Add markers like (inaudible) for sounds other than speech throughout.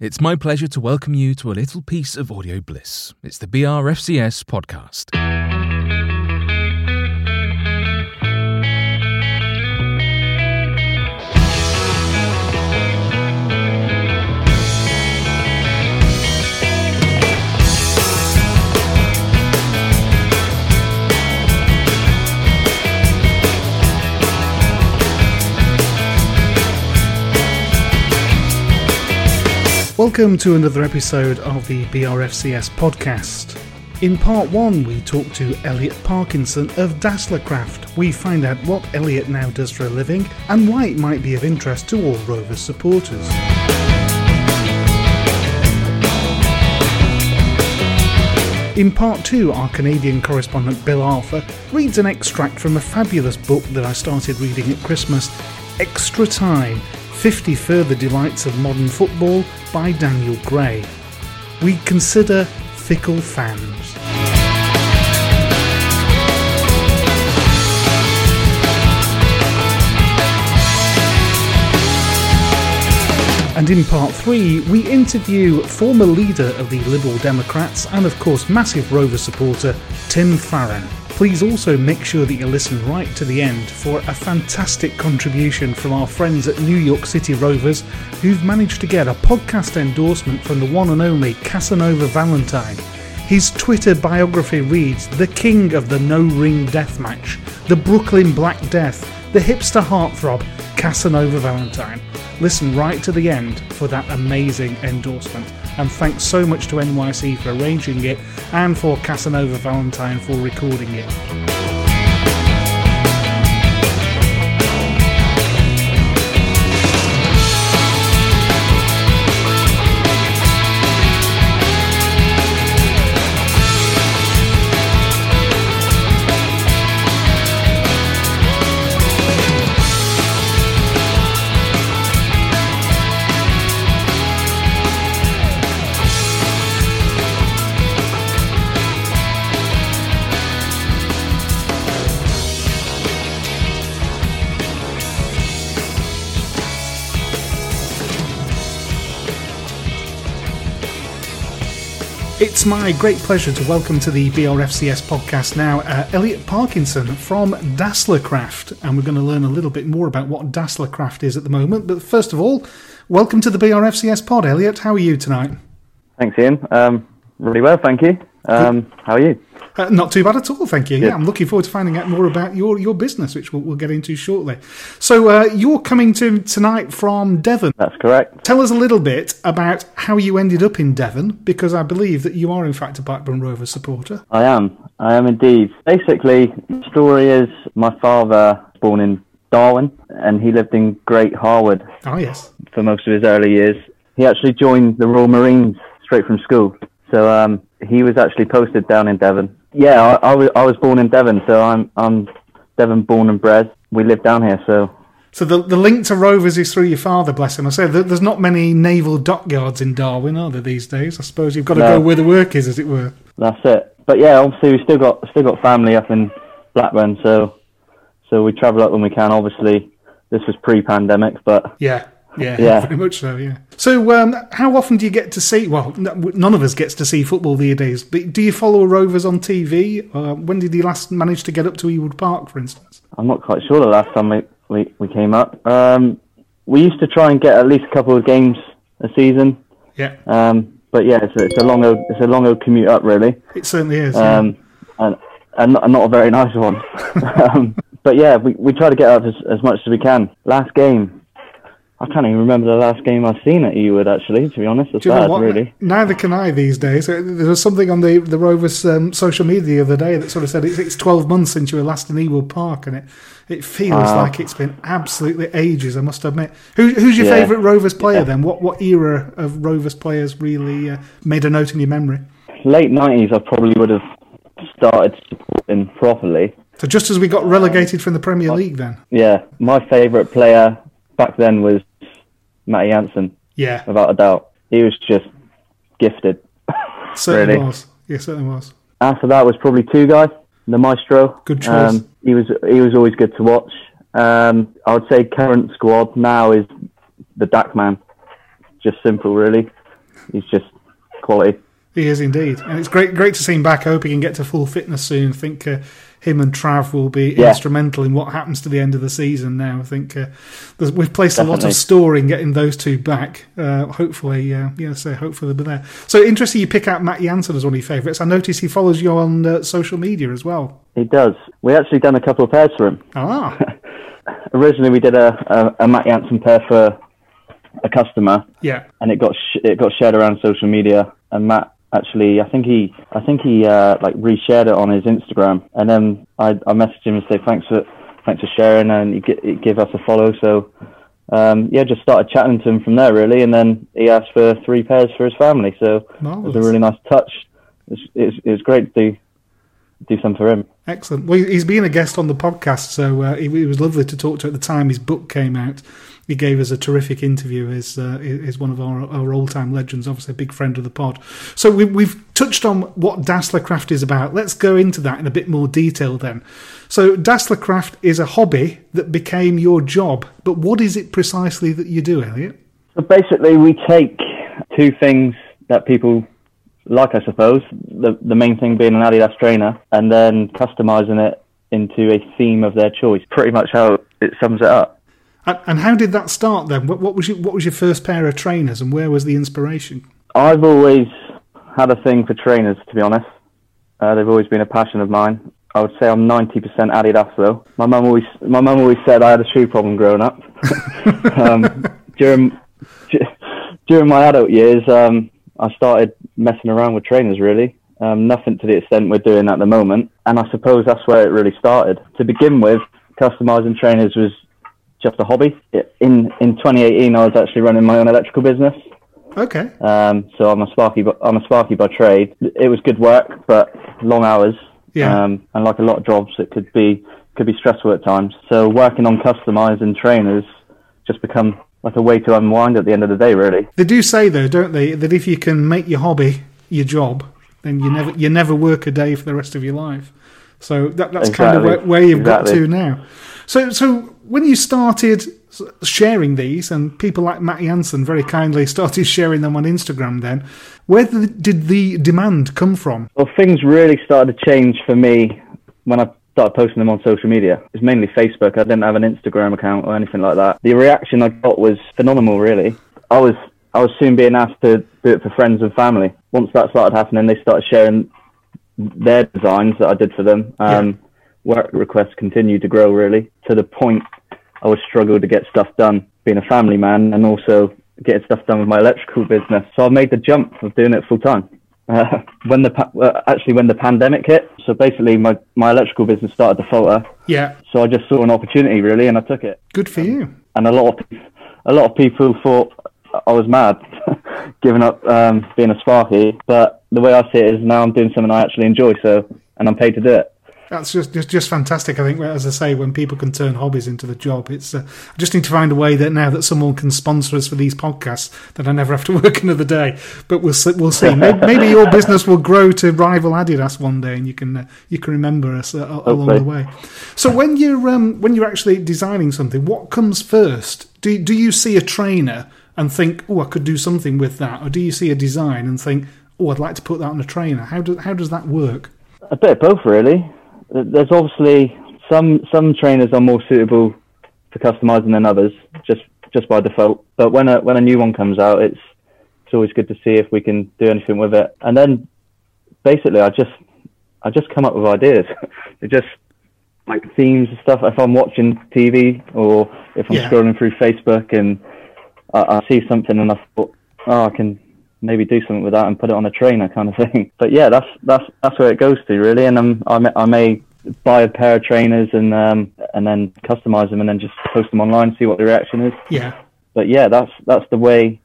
It's my pleasure to welcome you to a little piece of audio bliss. It's the BRFCS podcast. Welcome to another episode of the BRFCS podcast. In part one, we talk to Elliot Parkinson of Dasslercraft. We find out what Elliot now does for a living and why it might be of interest to all Rovers supporters. In part two, our Canadian correspondent Bill Arthur reads an extract from a fabulous book that I started reading at Christmas Extra Time 50 Further Delights of Modern Football by Daniel Gray. We consider fickle fans. And in part three, we interview former leader of the Liberal Democrats and, of course, massive Rover supporter Tim Farron. Please also make sure that you listen right to the end for a fantastic contribution from our friends at New York City Rovers who've managed to get a podcast endorsement from the one and only Casanova Valentine. His Twitter biography reads The King of the No Ring Deathmatch, the Brooklyn Black Death, the hipster heartthrob, Casanova Valentine. Listen right to the end for that amazing endorsement. And thanks so much to NYC for arranging it and for Casanova Valentine for recording it. It's my great pleasure to welcome to the BRFCS podcast now uh, Elliot Parkinson from Dasslercraft, and we're going to learn a little bit more about what Dasslercraft is at the moment. But first of all, welcome to the BRFCS pod, Elliot. How are you tonight? Thanks, Ian. Um, really well, thank you. Um, how are you? Uh, not too bad at all, thank you. Yeah, I'm looking forward to finding out more about your, your business, which we'll, we'll get into shortly. So, uh, you're coming to tonight from Devon. That's correct. Tell us a little bit about how you ended up in Devon, because I believe that you are, in fact, a Blackburn Rovers supporter. I am. I am indeed. Basically, the story is my father was born in Darwen, and he lived in Great Harwood Oh, yes. for most of his early years. He actually joined the Royal Marines straight from school. So um, he was actually posted down in Devon. Yeah, I, I, was, I was born in Devon, so I'm I'm Devon born and bred. We live down here, so So the the link to Rovers is through your father, bless him. I say there's not many naval dockyards in Darwen, are there these days? I suppose you've got to No. go where the work is, as it were. That's it. But yeah, obviously we still got still got family up in Blackburn, so so we travel up when we can. Obviously, this was pre-pandemic, but Yeah, yeah, Yeah. very much so. Yeah. So, um, how often do you get to see? Well, none of us gets to see football these days. But do you follow Rovers on TV? Uh, when did you last manage to get up to Ewood Park, for instance? I'm not quite sure the last time we we, we came up. Um, we used to try and get at least a couple of games a season. Yeah, Um, but yeah, it's a, it's a long old it's a long old commute up really. it certainly is. yeah. um, and, and not, not a very nice one. (laughs) um, but yeah, we, we try to get up as, as much as we can. Last game, I can't even remember the last game I've seen at Ewood. Actually, to be honest, it's Do you know bad, really. Neither can I these days. Uh, There was something on the the Rovers um, social media the other day that sort of said it's, it's 12 months since you were last in Ewood Park, and it it feels Wow. like it's been absolutely ages. I must admit. Who, who's your Yeah. favourite Rovers player then? What what era of Rovers players really uh, made a note in your memory? Late nineties, I probably would have started supporting properly. So just as we got relegated from the Premier League, then Yeah, my favourite player back then was Matty Jansen, yeah, without a doubt. He was just gifted. (laughs) certainly really. was. Yeah, certainly was. After that was probably Tugay. the maestro. Good choice. Um, he was he was always good to watch. Um, I would say current squad now is the Dack man. Just simple, really. He's just quality. He is indeed, and it's great great to see him back. I hope he can get to full fitness soon. I think uh, him and Trav will be Yeah. instrumental in what happens to the end of the season. Now, I think uh, we've placed a lot of store in getting those two back. Uh, hopefully, uh, yeah, so hopefully they'll be there. So interesting, you pick out Matt Jansen as one of your favourites. I notice he follows you on uh, social media as well. He does. We actually done a couple of pairs for him. Ah, (laughs) Originally, we did a, a, a Matt Jansen pair for a customer, yeah, and it got sh- it got shared around social media. And Matt actually, I think he I think he uh, like reshared it on his Instagram, and then I, I messaged him and say thanks for thanks for sharing, and he, gi- he gave us a follow. So um, yeah, just started chatting to him from there really, and then he asked for three pairs for his family. So it was a really nice touch. It was, it it was great to do do something for him. excellent. Well, he's been a guest on the podcast, so uh, it, it was lovely to talk to at the time his book came out. He gave us a terrific interview. Is uh, is one of our, our old time legends, obviously a big friend of the pod. So we, we've touched on what Dasslercraft is about. Let's go into that in a bit more detail then. So Dasslercraft is a hobby that became your job, but what is it precisely that you do, Elliot? So basically, we take two things that people like, I suppose. The the main thing being an Adidas trainer, and then customizing it into a theme of their choice. Pretty much how it sums it up. And, and how did that start then? What, what was your, what was your first pair of trainers, and where was the inspiration? I've always had a thing for trainers, to be honest. Uh, they've always been a passion of mine. I would say I'm 90% Adidas though. My mum always, my mum always said I had a shoe problem growing up. (laughs) um, during (laughs) during my adult years, um, I started messing around with trainers. Really, um, nothing to the extent we're doing at the moment. And I suppose that's where it really started. To begin with, customizing trainers was just a hobby. In in 2018, I was actually running my own electrical business. Okay, Um, so I'm a Sparky. I'm a Sparky by trade. It was good work, but long hours. Yeah. Um, and like a lot of jobs, it could be could be stressful at times. So working on customizing trainers just become like a way to unwind at the end of the day, really. They do say though, don't they, that if you can make your hobby your job, then you never you never work a day for the rest of your life. So that, that's kind of where, where you've got to now. So so when you started sharing these, and people like Matt Jansen very kindly (laughs) started sharing them on Instagram, then where did the demand come from? Well, things really started to change for me when I started posting them on social media. It's mainly Facebook. I didn't have an Instagram account or anything like that. The reaction I got was phenomenal, really. I was I was soon being asked to do it for friends and family. Once that started happening, they started sharing their designs that I did for them. Um, Work requests continued to grow, really, to the point I would struggle to get stuff done, being a family man, and also getting stuff done with my electrical business. So I made the jump of doing it full time. Uh, when the pa- uh, actually when the pandemic hit, so basically my my electrical business started to falter. Yeah, So I just saw an opportunity really, and I took it. good for you. And a lot of a lot of people thought I was mad, (laughs) giving up um, being a Sparky. But the way I see it is now I'm doing something I actually enjoy. So and I'm paid to do it. That's just, just just fantastic. I think, as I say, when people can turn hobbies into the job, it's. Uh, I just need to find a way that now that someone can sponsor us for these podcasts, that I never have to (laughs) work another day. But we'll see. We'll see. maybe, maybe your (laughs) business will grow to rival Adidas one day, and you can uh, you can remember us uh, along the way. So when you're um, when you're actually designing something, what comes first? Do do you see a trainer and think, oh, I could do something with that, or do you see a design and think, oh, I'd like to put that on a trainer? How do how does that work? A bit of both, really there's obviously some some trainers are more suitable for customizing than others, just just by default. But when a when a new one comes out, it's it's always good to see if we can do anything with it. And then basically, I just I just come up with ideas. (laughs) it just like themes and stuff. If I'm watching TV or if I'm yeah. scrolling through Facebook and I, I see something and I thought, oh, I can maybe do something with that and put it on a trainer kind of (laughs) thing. But yeah, that's that's that's where it goes to really. And um, I may, I may buy a pair of trainers and um, and then customize them and then just post them online, and see what the reaction is. Yeah. But yeah, that's that's the way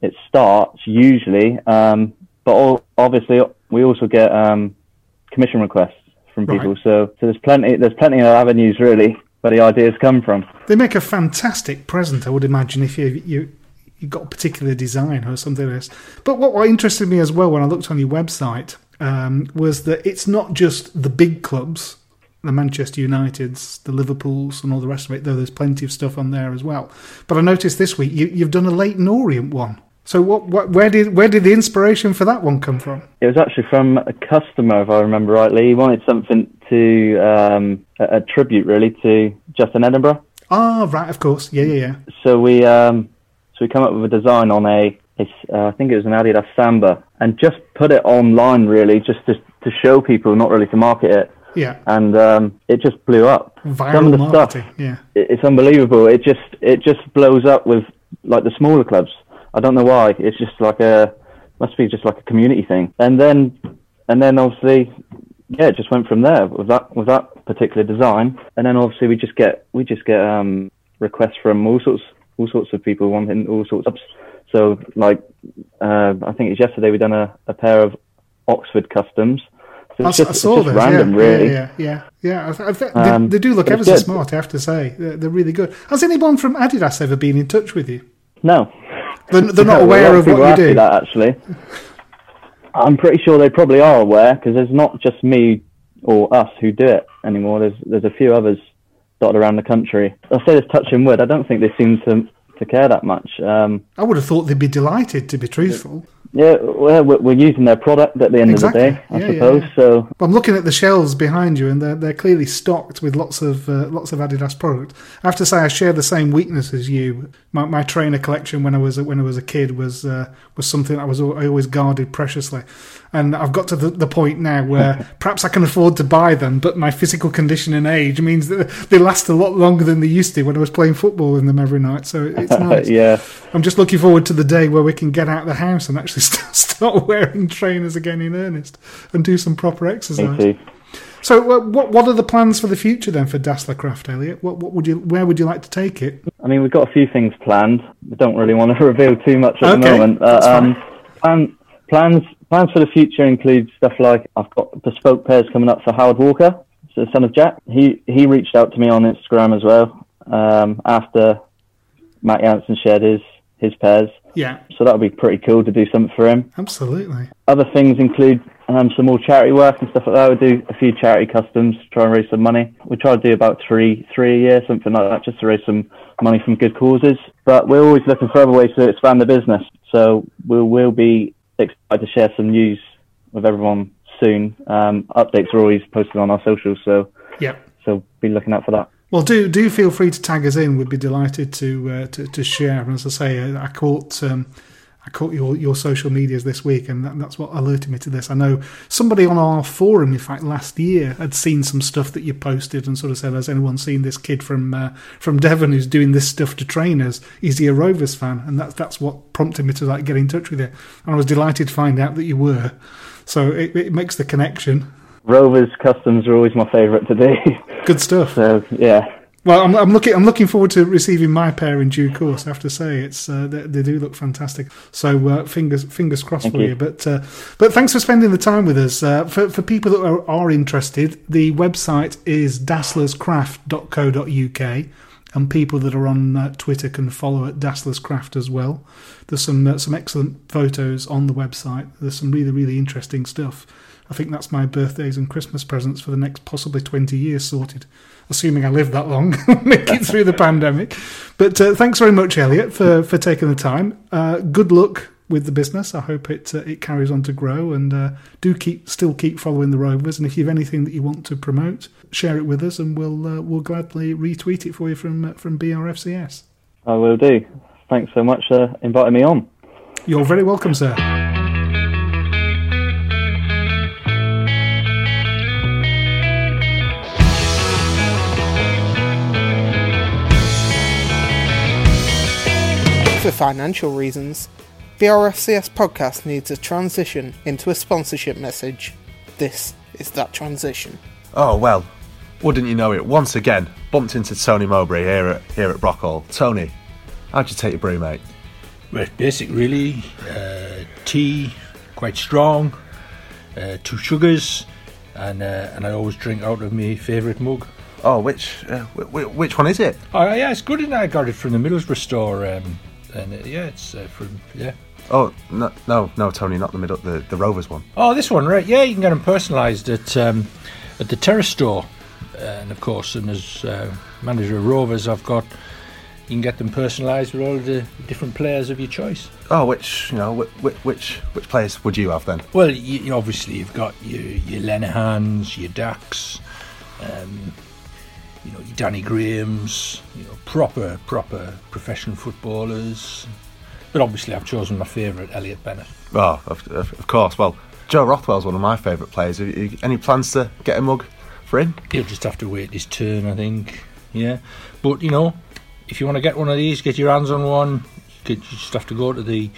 it starts usually. Um, but all, obviously, we also get um, commission requests from people. Right. So so there's plenty there's plenty of avenues really where the ideas come from. They make a fantastic present, I would imagine, if you you you got a particular design or something like this. But what, what interested me as well when I looked on your website um, was that it's not just the big clubs, the Manchester Uniteds, the Liverpools, and all the rest of it, though there's plenty of stuff on there as well. But I noticed this week you, have done a Leyton Orient one. So what, what, where did where did the inspiration for that one come from? It was actually from a customer, if I remember rightly. He wanted something to um, a, a, tribute, really, to Justin Edinburgh. Ah, right, of course, yeah, yeah, yeah. So we um, so we come up with a design on a, uh, I think it was an Adidas Samba, and just put it online really, just to to show people, not really to market it. Yeah. And um, it just blew up. Viral Some of the marketing, stuff, yeah. It, it's unbelievable. It just it just blows up with like the smaller clubs. I don't know why. It's just like a must be just like a community thing. And then and then obviously yeah, it just went from there with that with that particular design. And then obviously we just get we just get um, requests from all sorts all sorts of people wanting all sorts of. So, like, uh, I think it's yesterday we done a, a pair of Oxford customs. So it's I, just, I saw just random, yeah, really. Yeah, yeah, yeah. yeah. I, th- um, they, they, do look ever so smart. I have to say, they're, they're, really good. Has anyone from Adidas ever been in touch with you? No, they're, they're not (laughs) aware of what you do. That actually, I'm pretty sure they probably are aware because there's not just me or us who do it anymore. There's there's a few others dotted around the country. I say this touching wood. I don't think they seem to to care that much. Um, I would have thought they'd be delighted, to be truthful. Yeah, well, we're using their product at the end exactly. of the day, I yeah, suppose. Yeah, yeah. So I'm looking at the shelves behind you, and they're they're clearly stocked with lots of uh, lots of Adidas product. I have to say, I share the same weakness as you. My, my trainer collection when I was when I was a kid was uh, was something I was I always guarded preciously and I've got to the, the point now where (laughs) perhaps I can afford to buy them, but my physical condition and age means that they last a lot longer than they used to when I was playing football in them every night. So it's (laughs) nice. yeah, I'm just looking forward to the day where we can get out of the house and actually (laughs) start wearing trainers again in earnest and do some proper exercise. So, uh, what what are the plans for the future then for Dassler Craft, Elliot? What what would you where would you like to take it? I mean, we've got a few things planned. We don't really want to (laughs) reveal too much at okay, the moment. Uh, um, plan, plans Plans for the future include stuff like I've got bespoke pairs coming up for Howard Walker, so the son of Jack. He he reached out to me on Instagram as well um, after Matt Jansen shared his his pairs. Yeah. So that would be pretty cool to do something for him. Absolutely. Other things include um, some more charity work and stuff like that. We do a few charity customs, try and raise some money. We try to do about three three a year, something like that, just to raise some money from good causes. But we're always looking for other ways to expand the business. So we'll, we'll be excited to share some news with everyone soon. Um, updates are always posted on our socials, so yeah, so be looking out for that. Well, do do feel free to tag us in. We'd be delighted to uh, to, to, share. And as I say, I caught um, I caught your your social medias this week, and that, that's what alerted me to this. I know somebody on our forum, in fact, last year had seen some stuff that you posted and sort of said, "Has anyone seen this kid from uh, from Devon who's doing this stuff to trainers? Is he a Rovers fan?" And that's that's what prompted me to like get in touch with you. And I was delighted to find out that you were. So it, it makes the connection. Rovers customs are always my favourite to do. (laughs) Good stuff. So yeah, Well, I'm, I'm looking. I'm looking forward to receiving my pair in due course. I have to say, it's uh, they, they do look fantastic. So uh, fingers fingers crossed Thank for you. you. But uh, but thanks for spending the time with us. Uh, for for people that are, are interested, the website is dasslerscraft.co.uk, and people that are on uh, Twitter can follow at dasslerscraft as well. There's some uh, some excellent photos on the website. There's some really really interesting stuff. I think that's my birthdays and Christmas presents for the next possibly 20 years sorted assuming I live that long, (laughs) make it through the pandemic. But uh, thanks very much, Elliot, for, for taking the time. Uh, good luck with the business. I hope it uh, it carries on to grow, and uh, do keep still keep following the Rovers. And if you have anything that you want to promote, share it with us, and we'll uh, we'll gladly retweet it for you from uh, from BRFCS. I will do. Thanks so much for inviting me on. You're very welcome, sir. For financial reasons, the RFCS podcast needs a transition into a sponsorship message. This is that transition. Oh well, wouldn't you know it? Once again, bumped into Tony Mowbray here at here at Brockhall. Tony, how'd you take your brew, mate? Well, it's basic really. Uh, tea, quite strong. Uh, two sugars, and uh, and I always drink out of my favourite mug. Oh, which uh, which, which one is it? Oh yeah, it's good. And I got it from the Middlesbrough store, um, and uh, yeah, it's uh, from yeah. Oh no no no, Tony, not the middle, the the Rovers one. Oh, this one, right? Yeah, you can get them personalised at um, at the Terrace store, and of course, and as uh, manager of Rovers, I've got you can get them personalised with all the different players of your choice. Oh, which you know which which which players would you have then? Well, you, obviously you've got your your Lenihans, your Dacks, um, you know Danny Grahams, you know proper proper professional footballers. But obviously, I've chosen my favourite, Elliot Bennett. Oh, of, of, course. Well, Joe Rothwell's one of my favourite players. Any plans to get a mug for him? He'll just have to wait his turn, I think. Yeah, but you know, if you want to get one of these, get your hands on one. You, could, you just have to go to the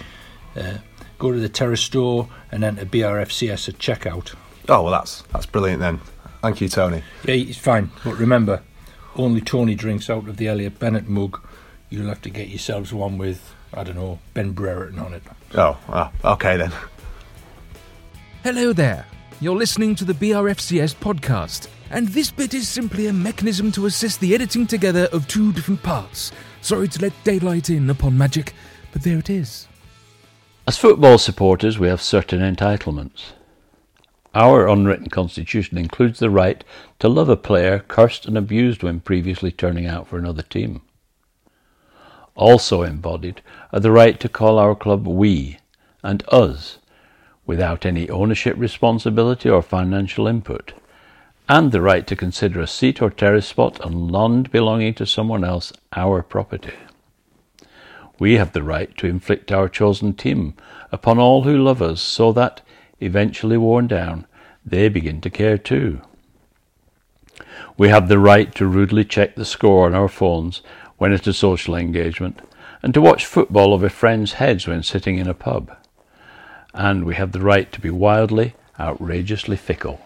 uh, go to the Terrace store and enter BRFCS at checkout. Oh well, that's that's brilliant then. Thank you, Tony. Yeah, it's fine. But remember, only Tony drinks out of the Elliot Bennett mug. You'll have to get yourselves one with I don't know Ben Brereton on it. Oh, ah, okay then. Hello there. You're listening to the BRFCS podcast, and this bit is simply a mechanism to assist the editing together of two different parts. Sorry to let daylight in upon magic, but there it is. As football supporters, we have certain entitlements. Our unwritten constitution includes the right to love a player cursed and abused when previously turning out for another team. Also embodied are the right to call our club we and us without any ownership responsibility or financial input, and the right to consider a seat or terrace spot on land belonging to someone else our property. We have the right to inflict our chosen team upon all who love us so that, eventually worn down, they begin to care too. We have the right to rudely check the score on our phones when at a social engagement, and to watch football over friends' heads when sitting in a pub. And we have the right to be wildly, outrageously fickle.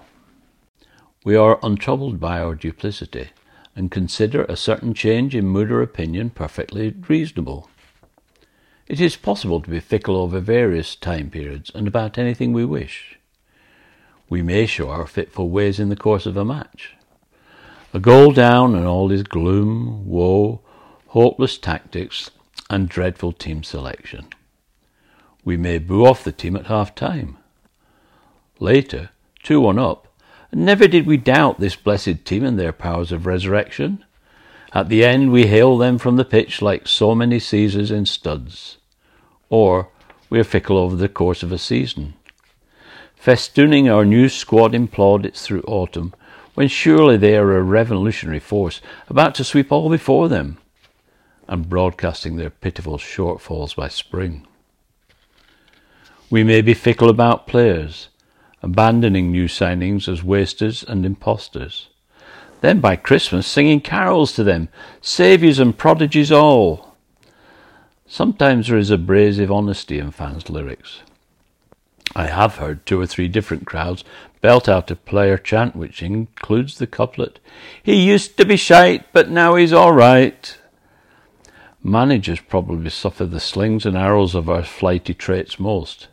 We are untroubled by our duplicity, and consider a certain change in mood or opinion perfectly reasonable. It is possible to be fickle over various time periods and about anything we wish. We may show our fitful ways in the course of a match. A goal down and all is gloom, woe, hopeless tactics, and dreadful team selection. We may boo off the team at half time. Later, 2 1 up, never did we doubt this blessed team and their powers of resurrection. At the end, we hail them from the pitch like so many Caesars in studs. Or we are fickle over the course of a season. Festooning our new squad in plaudits through autumn, when surely they are a revolutionary force about to sweep all before them, and broadcasting their pitiful shortfalls by spring. We may be fickle about players, abandoning new signings as wasters and impostors. Then by Christmas singing carols to them, saviours and prodigies all. Sometimes there is abrasive honesty in fans' lyrics. I have heard two or three different crowds belt out a player chant which includes the couplet, He used to be shite, but now he's all right. Managers probably suffer the slings and arrows of our flighty traits most.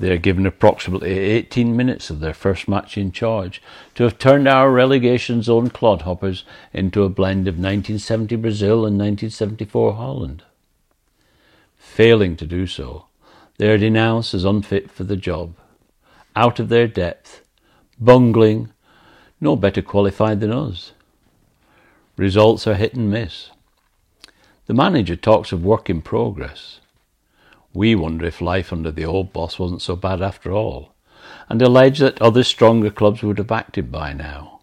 They are given approximately 18 minutes of their first match in charge to have turned our relegation zone clodhoppers into a blend of 1970 Brazil and 1974 Holland. Failing to do so, they are denounced as unfit for the job, out of their depth, bungling, no better qualified than us. Results are hit and miss. The manager talks of work in progress. We wonder if life under the old boss wasn't so bad after all, and allege that other stronger clubs would have acted by now.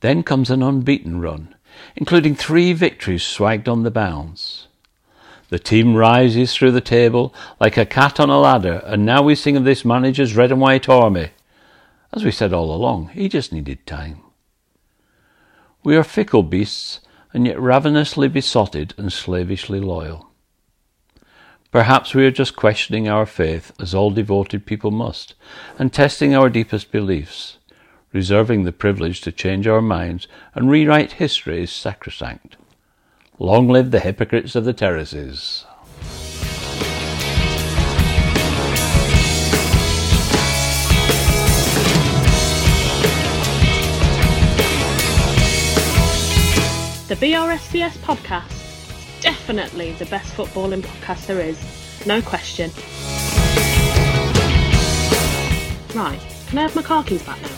Then comes an unbeaten run, including three victories swagged on the bounce. The team rises through the table like a cat on a ladder, and now we sing of this manager's red and white army. As we said all along, he just needed time. We are fickle beasts, and yet ravenously besotted and slavishly loyal. Perhaps we are just questioning our faith as all devoted people must, and testing our deepest beliefs. Reserving the privilege to change our minds and rewrite history is sacrosanct. Long live the hypocrites of the terraces. The BRFCS podcast definitely the best footballing podcast there is. No question. Right, can I have my car keys back now?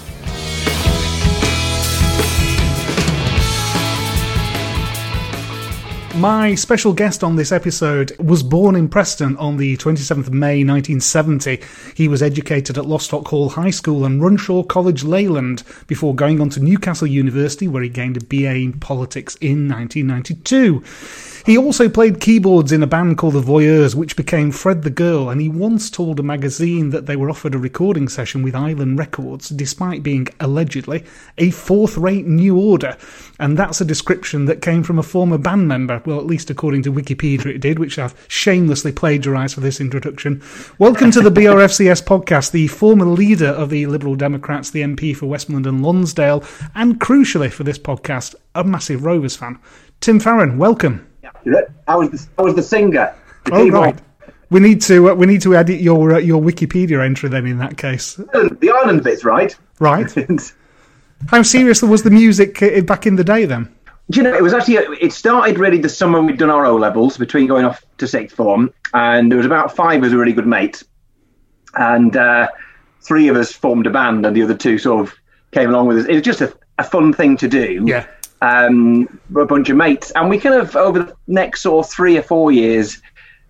My special guest on this episode was born in Preston on the 27th of May 1970. He was educated at Lostock Hall High School and Runshaw College Leyland before going on to Newcastle University where he gained a BA in politics in 1992. He also played keyboards in a band called The Voyeurs, which became Fred the Girl, and he once told a magazine that they were offered a recording session with Island Records, despite being allegedly a fourth rate new order. And that's a description that came from a former band member, well, at least according to Wikipedia it did, which I've shamelessly plagiarised for this introduction. Welcome to the BRFCS podcast, the former leader of the Liberal Democrats, the MP for Westmorland and Lonsdale, and crucially for this podcast, a massive Rovers fan. Tim Farron, welcome. I was the, I was the singer. The oh right. We need to uh, we need to edit your uh, your Wikipedia entry then. In that case, the island bit's right. Right. (laughs) How serious was the music uh, back in the day then? Do you know, it was actually it started really the summer we'd done our O levels between going off to sixth form, and there was about five of us really good mates, and uh, three of us formed a band, and the other two sort of came along with us. It was just a, a fun thing to do. Yeah um, a bunch of mates, and we kind of over the next sort of three or four years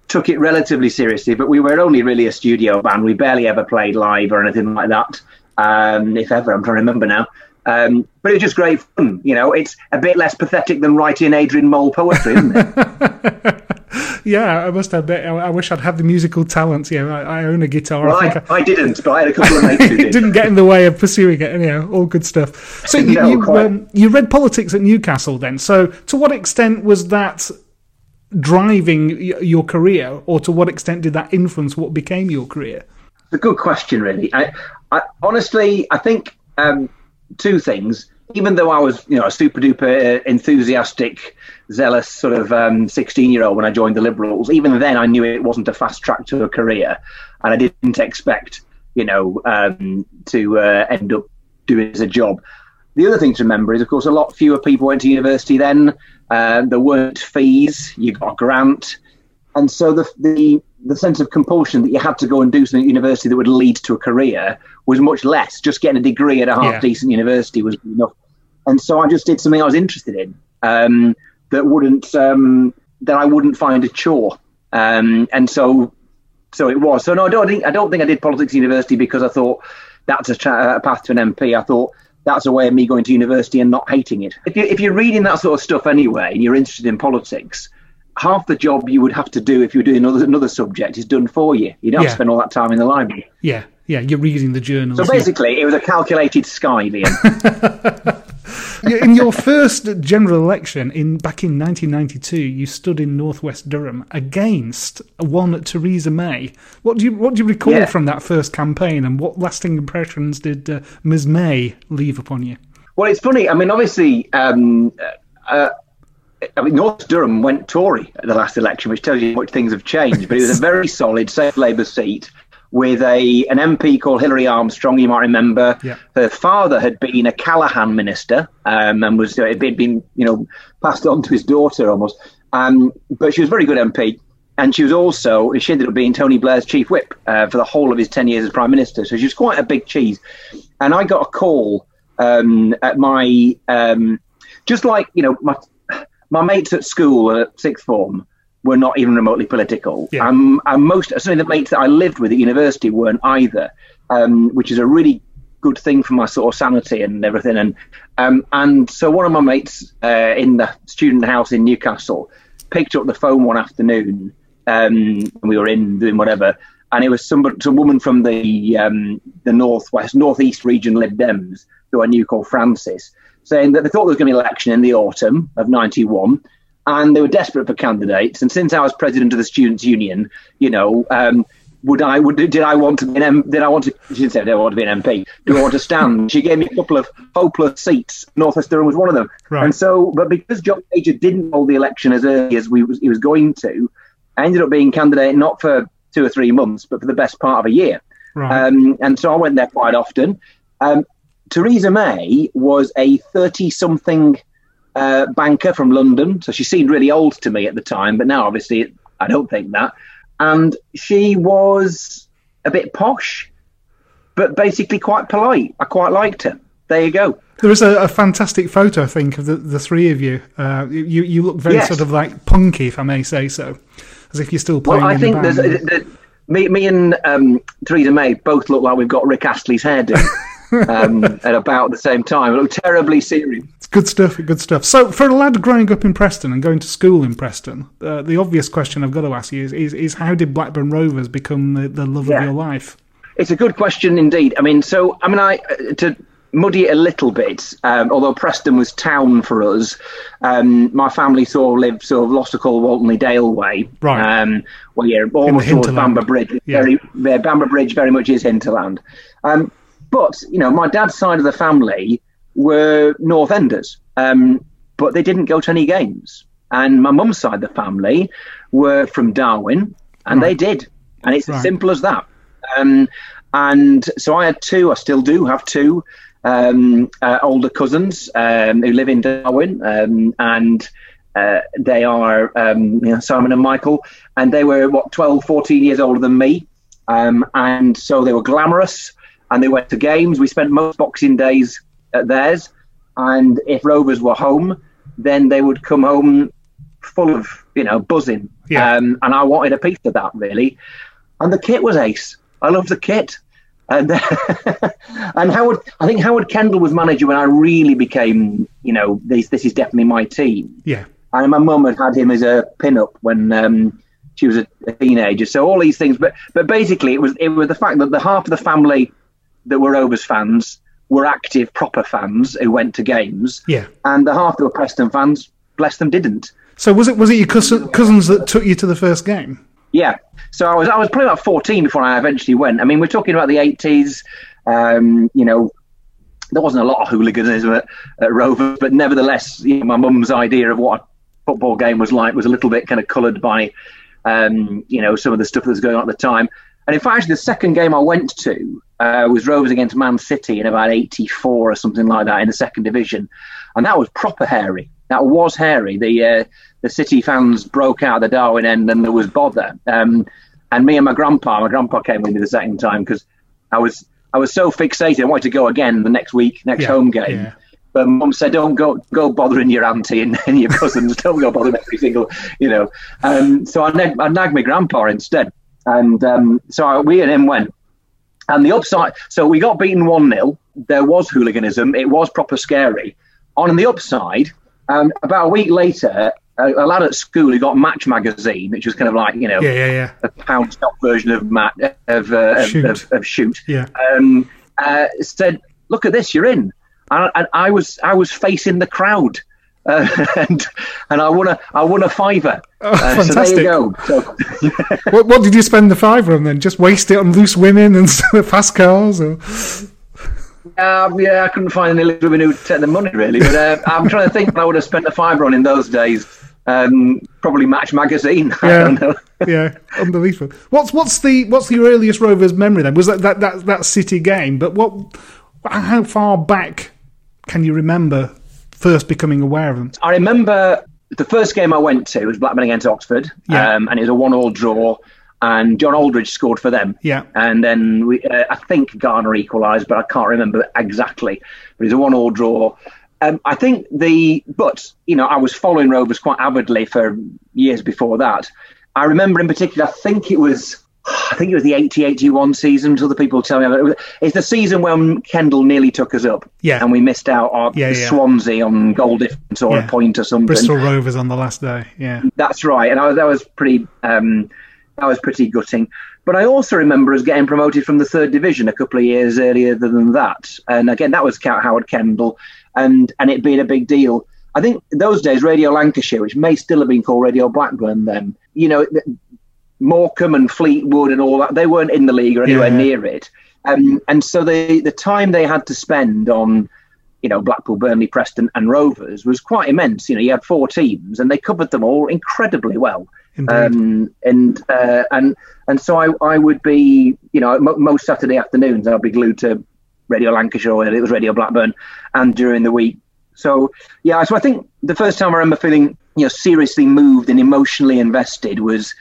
took it relatively seriously. But we were only really a studio band; we barely ever played live or anything like that, um, if ever. I'm trying to remember now. Um, but it's just great fun, you know. It's a bit less pathetic than writing Adrian Mole poetry, isn't it? (laughs) yeah, I must admit, I wish I'd had the musical talent. Yeah, I, I own a guitar. Well, I, I, I, didn't, but I had a couple of mates who (laughs) did. didn't get in the way of pursuing it. Anyhow, all good stuff. (laughs) So you no, you, um, you read politics at Newcastle then. So to what extent was that driving your career, or to what extent did that influence what became your career? It's a good question, really. I, I honestly, I think um, two things even though I was, you know, a super duper enthusiastic, zealous sort of 16 um, year old when I joined the Liberals, even then I knew it wasn't a fast track to a career. And I didn't expect, you know, um, to uh, end up doing as a job. The other thing to remember is, of course, a lot fewer people went to university then. Uh, there weren't fees, you got a grant. And so the, the the sense of compulsion that you had to go and do something at university that would lead to a career was much less. Just getting a degree at a half yeah. decent university was enough. And so I just did something I was interested in um, that wouldn't um, that I wouldn't find a chore. Um, and so so it was. So no, I don't think I don't think I did politics at university because I thought that's a, tra- a path to an MP. I thought that's a way of me going to university and not hating it. If, you, if you're reading that sort of stuff anyway and you're interested in politics, half the job you would have to do if you were doing another, another subject is done for you. You don't yeah. have to spend all that time in the library. Yeah, yeah, you're reading the journals. So basically, yeah. it was a calculated sky, Liam. (laughs) in your first general election in back in 1992, you stood in Northwest Durham against one Theresa May. What do you what do you recall Yeah. from that first campaign, and what lasting impressions did uh, Ms May leave upon you? Well, it's funny. I mean, obviously, um, uh, I mean, North Durham went Tory at the last election, which tells you how much things have changed. But it was a very (laughs) solid, safe Labour seat with a an MP called Hilary Armstrong. You might remember. Yeah. Her father had been a Callaghan minister um, and was it had been you know passed on to his daughter almost. Um, but she was a very good MP. And she was also, she ended up being Tony Blair's chief whip uh, for the whole of his 10 years as Prime Minister. So she was quite a big cheese. And I got a call um, at my, um, just like, you know, my, my mates at school at sixth form were not even remotely political. Yeah. Um, and most, certainly the mates that I lived with at university weren't either, um, which is a really good thing for my sort of sanity and everything. And um, and so one of my mates uh, in the student house in Newcastle picked up the phone one afternoon. Um, and we were in doing whatever, and it was some woman from the um, the northwest, northeast region Lib Dems, who I knew called Francis, saying that they thought there was going to be an election in the autumn of '91, and they were desperate for candidates. And since I was president of the students' union, you know, um, would I would did I want to be an M, did I want to she didn't say did I want to be an MP? Do I want to stand? (laughs) she gave me a couple of hopeless seats. Northwest Durham was one of them. Right. And so, but because John Major didn't hold the election as early as we was, he was going to, I ended up being candidate not for two or three months, but for the best part of a year. Right. Um, and so I went there quite often. Um, Theresa May was a 30 something uh, banker from London. So she seemed really old to me at the time, but now obviously I don't think that. And she was a bit posh, but basically quite polite. I quite liked her. There you go. There is a, a fantastic photo, I think, of the, the three of you. Uh, you. You look very Yes. sort of like punky, if I may say so, as if you're still playing Well, I in think the there's band. the, me, me and um, Theresa May both look like we've got Rick Astley's hairdo (laughs) um, at about the same time. We look terribly serious. It's good stuff, good stuff. So, for a lad growing up in Preston and going to school in Preston, uh, the obvious question I've got to ask you is, is, is how did Blackburn Rovers become the, the love Yeah. of your life? It's a good question indeed. I mean, so I mean, I uh, to muddy it a little bit. Um, although Preston was town for us, um, my family sort of lived sort of Lostock Hall, Waltonley Dale way, Right. Um, well, yeah, almost towards. Bamber Bridge. Yeah. Very, yeah, Bamber Bridge very much is hinterland. Um, but you know, my dad's side of the family were North Enders, um, but they didn't go to any games. And my mum's side of the family were from Darwen, and they did. And it's Right. as simple as that. Um, and so I had two, I still do have two um, uh, older cousins um, who live in Darwen, um, and uh, they are um, you know, Simon and Michael, and they were what 12, 14 years older than me, um, and so they were glamorous, and they went to games. We spent most Boxing Days at theirs, and if Rovers were home, then they would come home full of you know buzzing, Yeah. um, and I wanted a piece of that really, and the kit was ace. I loved the kit. And, (laughs) and Howard, I think Howard Kendall was manager when I really became, you know, this this is definitely my team. Yeah. And my mum had had him as a pin-up when um, she was a, a teenager. So all these things, but but basically it was it was the fact that the half of the family that were Rovers fans were active, proper fans who went to games, Yeah. and the half that were Preston fans, bless them, didn't. So, was it was it your cousin, cousins that took you to the first game? Yeah. So I was I was probably about fourteen before I eventually went. I mean, we're talking about the eighties. Um, you know, there wasn't a lot of hooliganism at, at Rovers, but nevertheless, you know, my mum's idea of what a football game was like was a little bit kind of coloured by, um, you know, some of the stuff that was going on at the time. And in fact, the second game I went to uh, was Rovers against Man City in about '84 or something like that in the second division, and that was proper hairy. That was hairy. The uh, the City fans broke out the Darwen end, and there was bother. Um, and me and my grandpa, my grandpa came with me the second time because I was I was so fixated. I wanted to go again the next week, next Yeah, home game. yeah. But mum said, "Don't go, go bothering your auntie and, and your cousins. (laughs) Don't go bothering every single, you know." Um, so I, nag, I nagged my grandpa instead, and um, so I, we and him went. And the upside, so we got beaten one 0 There was hooliganism. It was proper scary. On the upside, um, about a week later, a, a lad at school who got Match magazine, which was kind of like you know Yeah, yeah, yeah. a pound stock version of Matt of, uh, of, Shoot. of, of shoot Yeah. um, uh, said, "Look at this, you're in." and, and I was I was facing the crowd. Uh, (laughs) and and I won a I won a fiver. Oh, Uh, so there you go. So, (laughs) what, what did you spend the fiver on then? Just waste it on loose women and (laughs) fast cars? Or? um, yeah, I couldn't find any little women who'd take the money really, but uh, I'm trying to think what I would have spent a fiver on in those days. Um, probably Match magazine. (laughs) I Yeah, don't know. (laughs) yeah, unbelievable. What's what's the what's your earliest Rovers memory then? Was that that that, that City game? But what? How far back can you remember first becoming aware of them? I remember the first game I went to was Blackburn against Oxford, Yeah. um, and it was a one-all draw. And John Aldridge scored for them. Yeah. And then we, uh, I think Garner equalised, but I can't remember exactly. But it was a one-all draw. Um, I think the, but you know, I was following Rovers quite avidly for years before that. I remember in particular, I think it was, I think it was the 80-81 season. Until the people tell me, about it. It's the season when Kendall nearly took us up. Yeah. And we missed out on Yeah, yeah. Swansea on goal difference or Yeah. a point or something. Bristol Rovers on the last day. Yeah. That's right, and I that was pretty um, that was pretty gutting. But I also remember us getting promoted from the third division a couple of years earlier than that, and again that was Count Howard Kendall, and and it being a big deal. I think those days Radio Lancashire, which may still have been called Radio Blackburn then, you know, Morecambe and Fleetwood and all that, they weren't in the league or anywhere Yeah. near it. Um, and so the the time they had to spend on you know, Blackpool, Burnley, Preston, and Rovers was quite immense. You know, you had four teams, and they covered them all incredibly well. Um, and uh, and and so I, I would be, you know, mo- most Saturday afternoons I'd be glued to Radio Lancashire or it was Radio Blackburn, and during the week. So yeah, so I think the first time I remember feeling, you know, seriously moved and emotionally invested was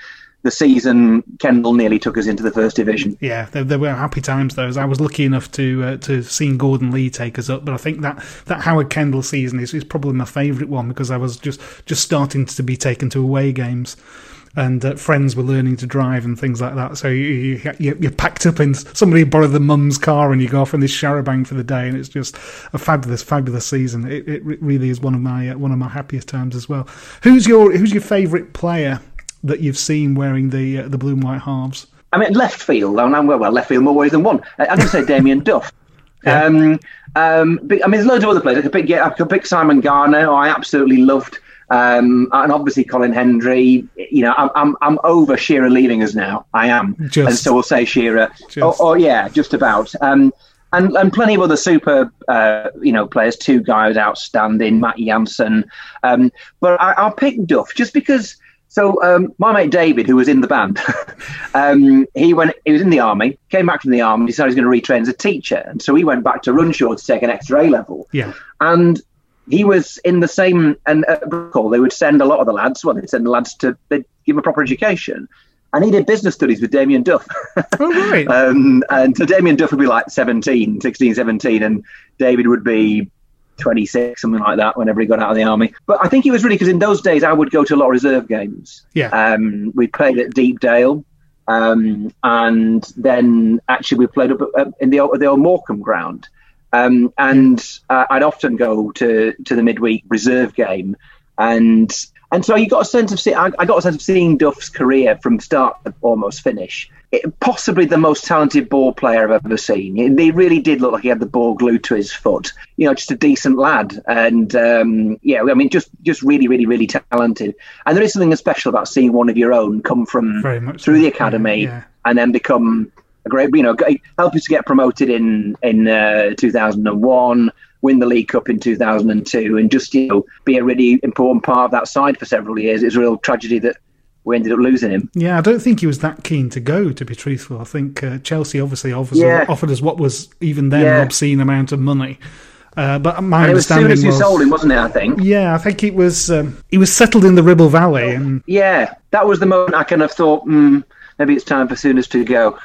the season Kendall nearly took us into the first division. Yeah, there, there were happy times. Those I was lucky enough to uh, to see Gordon Lee take us up, but I think that, that Howard Kendall season is, is probably my favourite one because I was just just starting to be taken to away games, and uh, friends were learning to drive and things like that. So you, you, you're packed up in somebody borrowed the mum's car and you go off on this charabang for the day, and it's just a fabulous fabulous season. It, it really is one of my uh, one of my happiest times as well. Who's your who's your favourite player that you've seen wearing the uh, the blue and white halves? I mean, left field. I mean, well, well, left field more ways than one. I'm going to say (laughs) Damien Duff. Um, um, but, I mean, there's loads of other players. I could pick, yeah, I could pick Simon Garner, who I absolutely loved, um, and obviously Colin Hendry. You know, I'm I'm, I'm over Shearer leaving us now. I am, Just. and so we'll say Shearer. Just. Oh, oh, yeah, just about. Um, and, and plenty of other super, uh, you know, players. Two guys outstanding, Matt Jansen. Um, but I, I'll pick Duff just because. So um, my mate David, who was in the band, (laughs) um, he went. He was in the army. Came back from the army. Decided he was going to retrain as a teacher, and so he went back to Runshaw to take an extra A level. Yeah. And he was in the same. And at Brockhall, they would send a lot of the lads. Well, they'd send the lads to they'd give them a proper education. And he did business studies with Damien Duff. Oh right. (laughs) Um, and so Damien Duff would be like 17, 16, 17, and David would be 26, something like that, whenever he got out of the army. But I think it was really because in those days I would go to a lot of reserve games. Yeah. Um, we played at Deepdale, um, and then actually we played up at, in the old, the old Morecambe ground. Um, and uh, I'd often go to, to the midweek reserve game, and and so you got a sense of see, I, I got a sense of seeing Duff's career from start to almost finish. It, possibly the most talented ball player I've ever seen. He- He really did look like he had the ball glued to his foot. You know, just a decent lad, and um, yeah, I mean, just just really, really, really talented. And there is something special about seeing one of your own come from Very much through so. the academy Yeah, yeah. and then become a great, you know, help us to get promoted in in uh, 2001, win the League Cup in 2002, and just you know be a really important part of that side for several years. It was a real tragedy that we ended up losing him. Yeah, I don't think he was that keen to go. To be truthful, I think uh, Chelsea obviously offers Yeah. offered us what was even then Yeah. an obscene amount of money. Uh, but my and it was understanding soon as you was, sold him, wasn't it? I think. yeah, I think it was um, he was settled in the Ribble Valley, and Yeah, that was the moment I kind of thought, hmm, maybe it's time for Souness to go.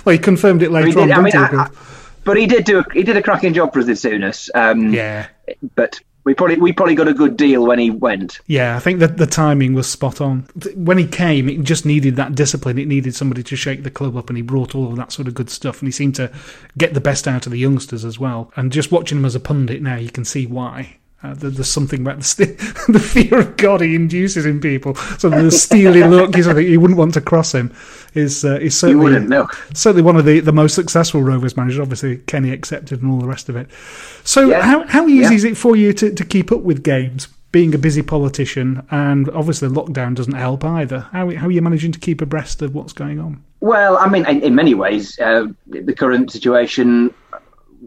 (laughs) well, he confirmed it later did- on. I mean. I- I- but he did do a, he did a cracking job for us at Souness. Um, yeah, but we probably we probably got a good deal when he went. yeah, I think that the timing was spot on. When he came, it just needed that discipline. It needed somebody to shake the club up, and he brought all of that sort of good stuff. And he seemed to get the best out of the youngsters as well. And just watching him as a pundit now, you can see why. Uh, there- there's something about the, st- (laughs) the fear of God he induces in people. So the steely look, you you wouldn't want to cross him. Is uh, is certainly certainly one of the, the most successful Rovers managers. Obviously, Kenny accepted and all the rest of it. So Yeah. how how easy Yeah. is it for you to, to keep up with games? Being a busy politician, and obviously lockdown doesn't help either. How how are you managing to keep abreast of what's going on? Well, I mean, in, in many ways, uh, the current situation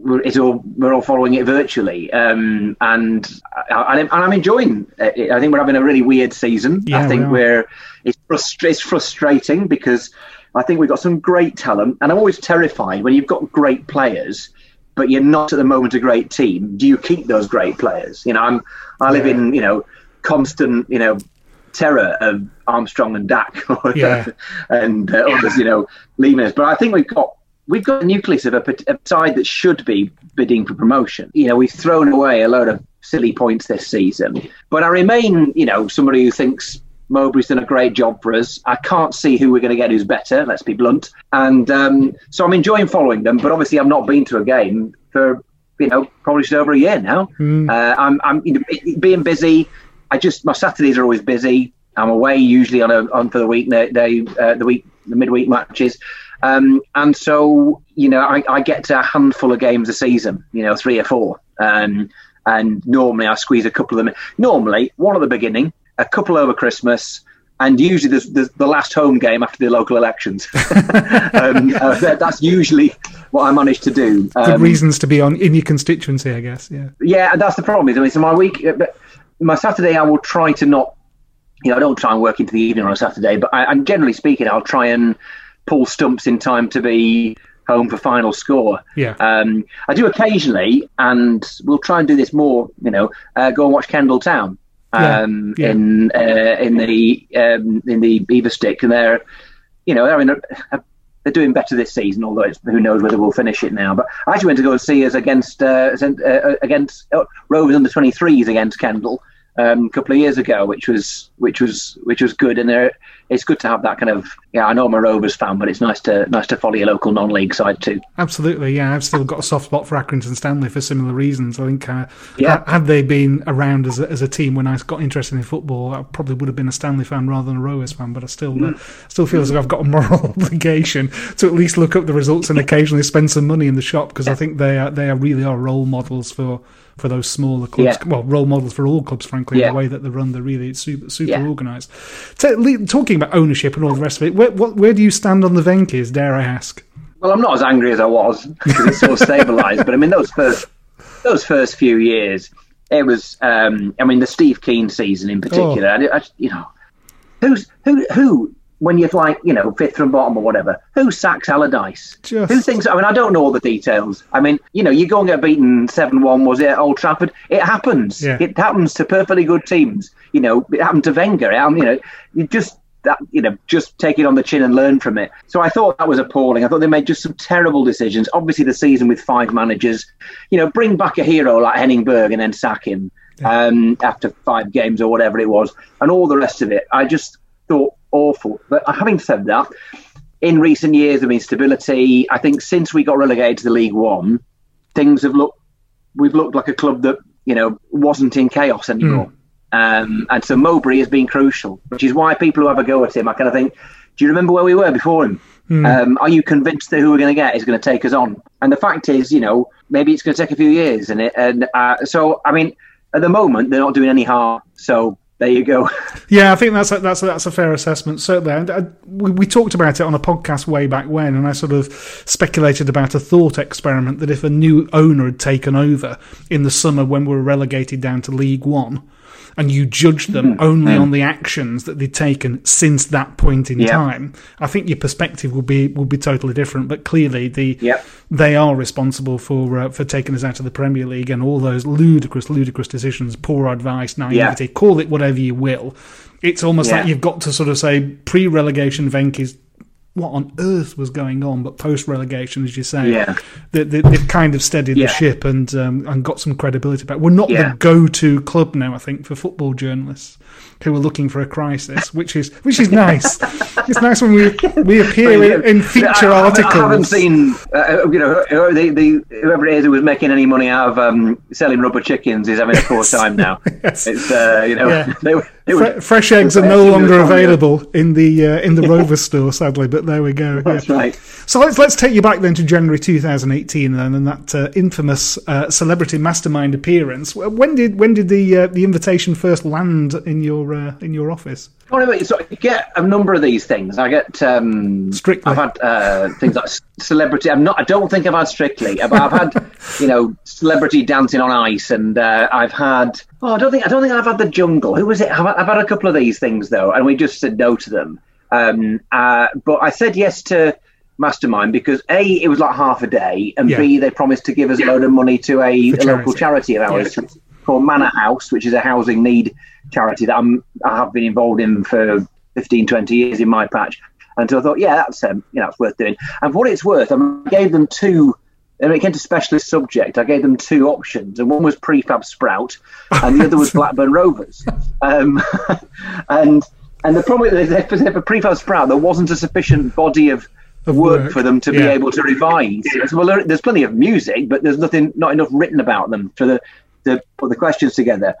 we're, it's all, we're all following it virtually, um, and, I, and I'm enjoying it. I think we're having a really weird season. Yeah, I think we are. we're it's, frustra- it's frustrating because I think we've got some great talent, and I'm always terrified when you've got great players. But you're not at the moment a great team. Do you keep those great players? You know, I'm I live in you know constant you know terror of Armstrong and Dack (laughs) Yeah. (laughs) and uh, others, you know, leaving us. But I think we've got we've got a nucleus of a, a side that should be bidding for promotion. You know, we've thrown away a load of silly points this season, but I remain, you know, somebody who thinks. Mowbray's done a great job for us. I can't see who we're going to get who's better. Let's be blunt. And um, so I'm enjoying following them. But obviously, I've not been to a game for you know probably just over a year now. Hmm. Uh, I'm, I'm you know, being busy. I just my Saturdays are always busy. I'm away usually on a on for the week day, uh, the week the midweek matches, um, and so you know I, I get to a handful of games a season. You know, three or four, um, and normally I squeeze a couple of them. in. Normally one at the beginning, a couple over Christmas. And usually, there's, there's the last home game after the local elections. (laughs) um, uh, that- that's usually what I manage to do. Good Um, reasons to be on in your constituency, I guess. Yeah. yeah, and that's the problem. Is I mean, so my week, uh, my Saturday, I will try to not, you know, I don't try and work into the evening on a Saturday, but I, and generally speaking, I'll try and pull stumps in time to be home for final score. Yeah. Um, I do occasionally, and we'll try and do this more. You know, uh, go and watch Kendal Town um, yeah. in uh, in the um, in the Beaver Stick, and they're you know they're in a, a, they're doing better this season. Although it's, who knows whether we'll finish it now. But I actually went to go and see us against uh, uh, against uh, Rovers under twenty threes against Kendal. Um, a couple of years ago, which was which was which was good, and there, it's good to have that kind of yeah. I know I'm a Rovers fan, but it's nice to nice to follow your local non-league side too. Absolutely, yeah. I've still got a soft spot for Accrington Stanley for similar reasons. I think, uh, Yeah. had they been around as a, as a team when I got interested in football, I probably would have been a Stanley fan rather than a Rovers fan. But I still uh, Mm. still feel as though I've got a moral (laughs) obligation to at least look up the results and occasionally spend some money in the shop because I think they are they are really are role models for. For those smaller clubs, Yeah. well, role models for all clubs, frankly, Yeah. the way that they run, they're really super, super Yeah. organised. Le- talking about ownership and all the rest of it, where, what, where do you stand on the Venky's? Dare I ask? Well, I'm not as angry as I was because it's sort of stabilised. but I mean, those first those first few years, it was. Um, I mean, the Steve Kean season in particular. I, I, you know, who's who who when you're like you know fifth from bottom or whatever, who sacks Allardyce? Just- Who thinks? I mean, I don't know all the details. I mean, you know, you go and get beaten seven one. Was it at Old Trafford? It happens. Yeah. It happens to perfectly good teams. You know, it happened to Wenger. It happened, you know, you just that you know just take it on the chin and learn from it. So I thought that was appalling. I thought they made just some terrible decisions. Obviously, the season with five managers, you know, bring back a hero like Henning Berg and then sack him um, after five games or whatever it was, and all the rest of it. I just thought awful. But having said that, in recent years of instability, I think since we got relegated to the League One, things have looked. We've looked like a club that you know wasn't in chaos anymore. Um, and so Mowbray has been crucial, which is why people who have a go at him, I kind of think, do you remember where we were before him? Um, are you convinced that who we're going to get is going to take us on? And the fact is, you know, maybe it's going to take a few years. And it, and uh, so, I mean, at the moment, they're not doing any harm. So there you go. Yeah, I think that's a, that's a, that's a fair assessment. Certainly, and uh, we, we talked about it on a podcast way back when, and I sort of speculated about a thought experiment that if a new owner had taken over in the summer when we were relegated down to League One, and you judge them only on the actions that they've taken since that point in Yeah. time, I think your perspective would be would be totally different. But clearly, the Yep. they are responsible for uh, for taking us out of the Premier League and all those ludicrous, ludicrous decisions, poor advice, naivety, call it whatever you will. It's almost Yeah. like you've got to sort of say pre-relegation Venky's what on earth was going on, but post-relegation, as you say, Yeah. they, they, they've kind of steadied Yeah. the ship and um, and got some credibility back. We're not Yeah. the go-to club now, I think, for football journalists. who are looking for a crisis, which is which is nice. it's nice when we we appear in, (laughs) in feature I, articles. I haven't seen, uh, you know, the, the, whoever it is who was making any money out of um, selling rubber chickens is having a poor time now. (laughs) yes. It's, uh, you know, they, (laughs) they were- Fre- fresh eggs are no longer available in the uh, in the Rover store, sadly. But there we go. (laughs) That's yeah. right. So let's let's take you back then to January 2018, then, and that uh, infamous uh, celebrity mastermind appearance. When did when did the uh, the invitation first land in your uh, in your office? Well, anyway, so I get a number of these things. I get um, Strictly. I've had uh, things like celebrity. I'm not. I don't think I've had strictly, but I've had (laughs) you know celebrity dancing on ice, and uh, I've had. Oh, I don't think. I don't think I've had the jungle. Who was it? I've, I've had a couple of these things though, and we just said no to them. Um, uh, but I said yes to Mastermind because a it was like half a day, and Yeah. b they promised to give us a load of money to a, For a local charity. charity of ours Yes. Called Manor House, which is a housing need charity that I'm, I have been involved in for 15, 20 years in my patch. And so I thought, yeah, that's um, you know, that's worth doing. And for what it's worth, I gave them two. When it came to specialist subject, I gave them two options, and one was prefab sprout, and the other was (laughs) Blackburn Rovers. Um, (laughs) and and the problem is, that for prefab sprout, there wasn't a sufficient body of, work, work, for them to be able to revise. Well, there- there's plenty of music, but there's nothing, not enough written about them for the to put the questions together.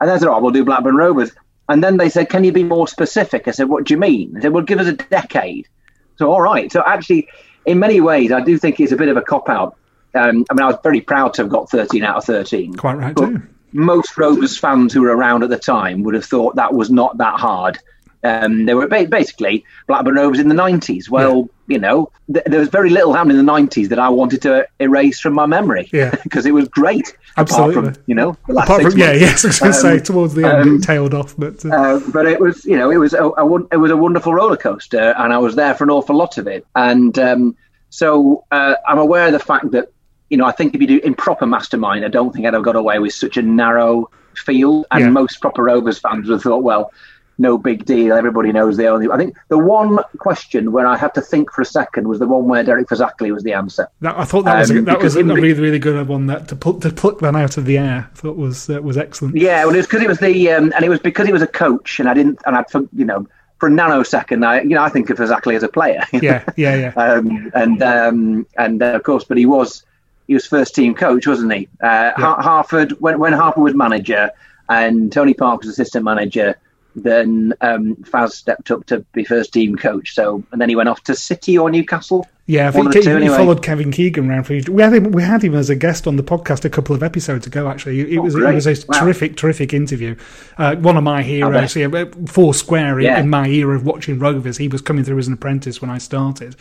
And I said, "Oh, we'll do Blackburn Rovers." And then they said, "Can you be more specific?" I said, "What do you mean?" They said, "Well, give us a decade." So, all right. So, actually, in many ways, I do think it's a bit of a cop out. Um, I mean, I was very proud to have got 13 out of 13. Quite right too. most Rovers fans who were around at the time would have thought that was not that hard. Um, they were ba- basically Blackburn Rovers in the 90s. Well, you know, th- there was very little happening in the 90s that I wanted to erase from my memory. Yeah. (laughs) because it was great. Absolutely. Apart from, you know, the last Apart from, yeah, yes, I was going to say Um, towards the end um, it tailed off, but uh, uh, but it was, you know, it was a, a, it was a wonderful roller coaster, and I was there for an awful lot of it. And um, so uh, I'm aware of the fact that, you know, I think if you do in proper mastermind, I don't think I'd have got away with such a narrow field. And Yeah. most proper Rovers fans would have thought, well, no big deal. Everybody knows the only. I think the one question where I had to think for a second was the one where Derek Fazackerley was the answer. that, I thought that was a, Um, that was a the- really really good one that to put to pluck that out of the air. I thought was uh, was excellent. Yeah, well, it was because it was the, um, and it was because he was a coach, and I didn't, and I, you know, for a nanosecond, I, you know, I think of exactly as a player. (laughs) Yeah, yeah, yeah. um, and um, and uh, of course, but he was he was first team coach, wasn't he? Uh, Har- Harford when when Harper was manager and Tony Parkes was assistant manager. Then um, Faz stepped up to be first team coach. So and then he went off to City or Newcastle. Yeah, I think he, two, he anyway. followed Kevin Keegan around for. We had him. We had him as a guest on the podcast a couple of episodes ago. Actually, it, it Oh, was it was a Wow. terrific, terrific interview. Uh, one of my heroes, yeah, four square in, Yeah. in my era of watching Rovers. He was coming through as an apprentice when I started,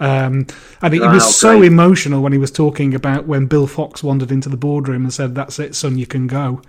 um, and it, Wow, was so great. emotional when he was talking about when Bill Fox wandered into the boardroom and said, "That's it, son, you can go."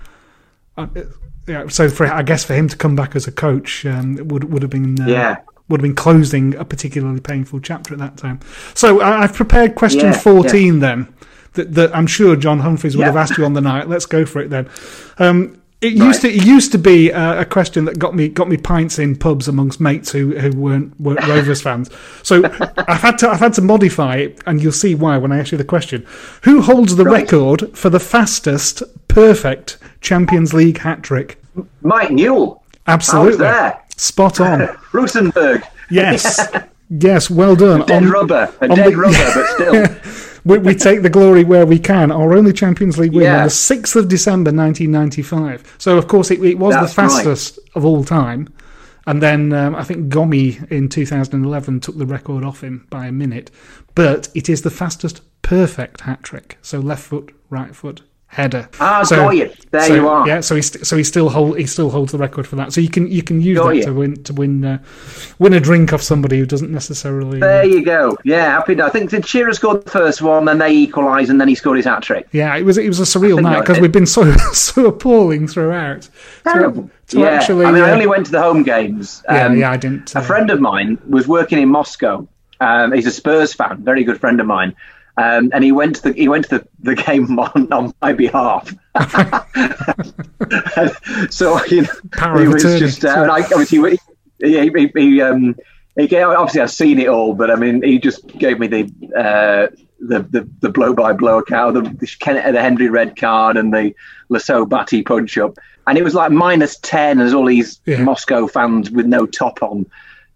Uh, yeah, so for I guess for him to come back as a coach um, would would have been uh, Yeah. would have been closing a particularly painful chapter at that time. So I I've prepared question Yeah, 14 then, that, that I'm sure John Humphrys would Yeah. have asked you on the night. Let's go for it then. Um, it used to it used to be uh, a question that got me got me pints in pubs amongst mates who, who weren't weren't Rovers fans. So (laughs) I've had to I've had to modify it, and you'll see why when I ask you the question. Who holds the Right. record for the fastest perfect Champions League hat trick? Mike Newell. Absolutely, there. spot on. (laughs) Rosenborg. Yes. (laughs) Yes, well done. Dead On- rubber. A dead the- rubber, but (laughs) still. we, we take the glory where we can. Our only Champions League win on the 6th of December 1995. So, of course, it, it was That's the right. fastest of all time. And then um, I think Gomis in 2011 took the record off him by a minute. But it is the fastest perfect hat trick. So, left foot, right foot, header. Ah, so, got you. There so, you are. Yeah, so he st- so he still hold he still holds the record for that. So you can you can use Got that you. to win to win uh, win a drink off somebody who doesn't necessarily. There you go. Yeah, happy. I think did Shearer scored the first one, then they equalised, and then he scored his hat trick. Yeah, it was it was a surreal night because we've been so (laughs) so appalling throughout. Terrible. To, to yeah, actually, I mean, I uh, only went to the home games. Yeah, Um, yeah, I didn't. A uh, friend of mine was working in Moscow. Um, he's a Spurs fan, very good friend of mine. Um, and he went to the he went to the, the game (laughs) on, on my behalf. (laughs) so you know, Power he was attorney. just uh, and I, obviously he, he, he, he um he gave, obviously I've seen it all, but I mean he just gave me the uh, the the, the blow by blow account, the, the the Henry red card, and the Le Saux Batty punch up, and it was like minus ten as all these Yeah. Moscow fans with no top on.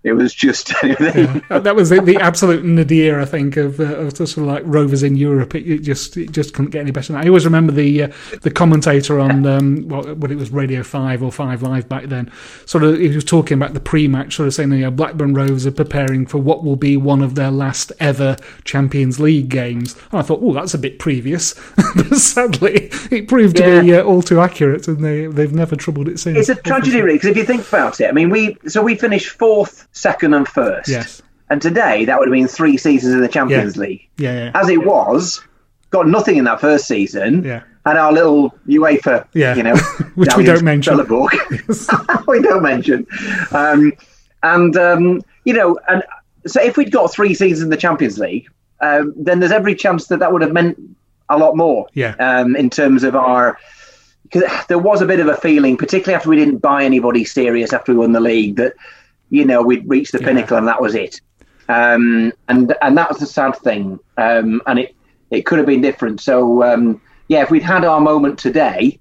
It was just (laughs) Uh, that was the, the absolute nadir, I think, of, uh, of sort of like rovers in Europe. It, it just it just couldn't get any better than that. I always remember the uh, the commentator on um, what, what it was Radio Five or Five Live back then. Sort of, he was talking about the pre-match, sort of saying, you know, Blackburn Rovers are preparing for what will be one of their last ever Champions League games. And I thought, oh, that's a bit previous, (laughs) but sadly, it proved to be uh, all too accurate, and they they've never troubled it since. It's a tragedy, really, because if you think about it, I mean, we so we finished fourth, second, and first. Yes. And today, that would have been three seasons in the Champions Yeah. League. Yeah, yeah. As it was, got nothing in that first season. Yeah. And our little UEFA, Yeah. you know, (laughs) Which we don't mention. (laughs) (laughs) We don't mention. Um, and um, you know, and so if we'd got three seasons in the Champions League, um, then there's every chance that that would have meant a lot more. Yeah. Um, in terms of our, because there was a bit of a feeling, particularly after we didn't buy anybody serious after we won the league, that you know we'd reached the pinnacle and that was it. Um, and and that was the sad thing. Um, and it it could have been different. So um, yeah, if we'd had our moment today,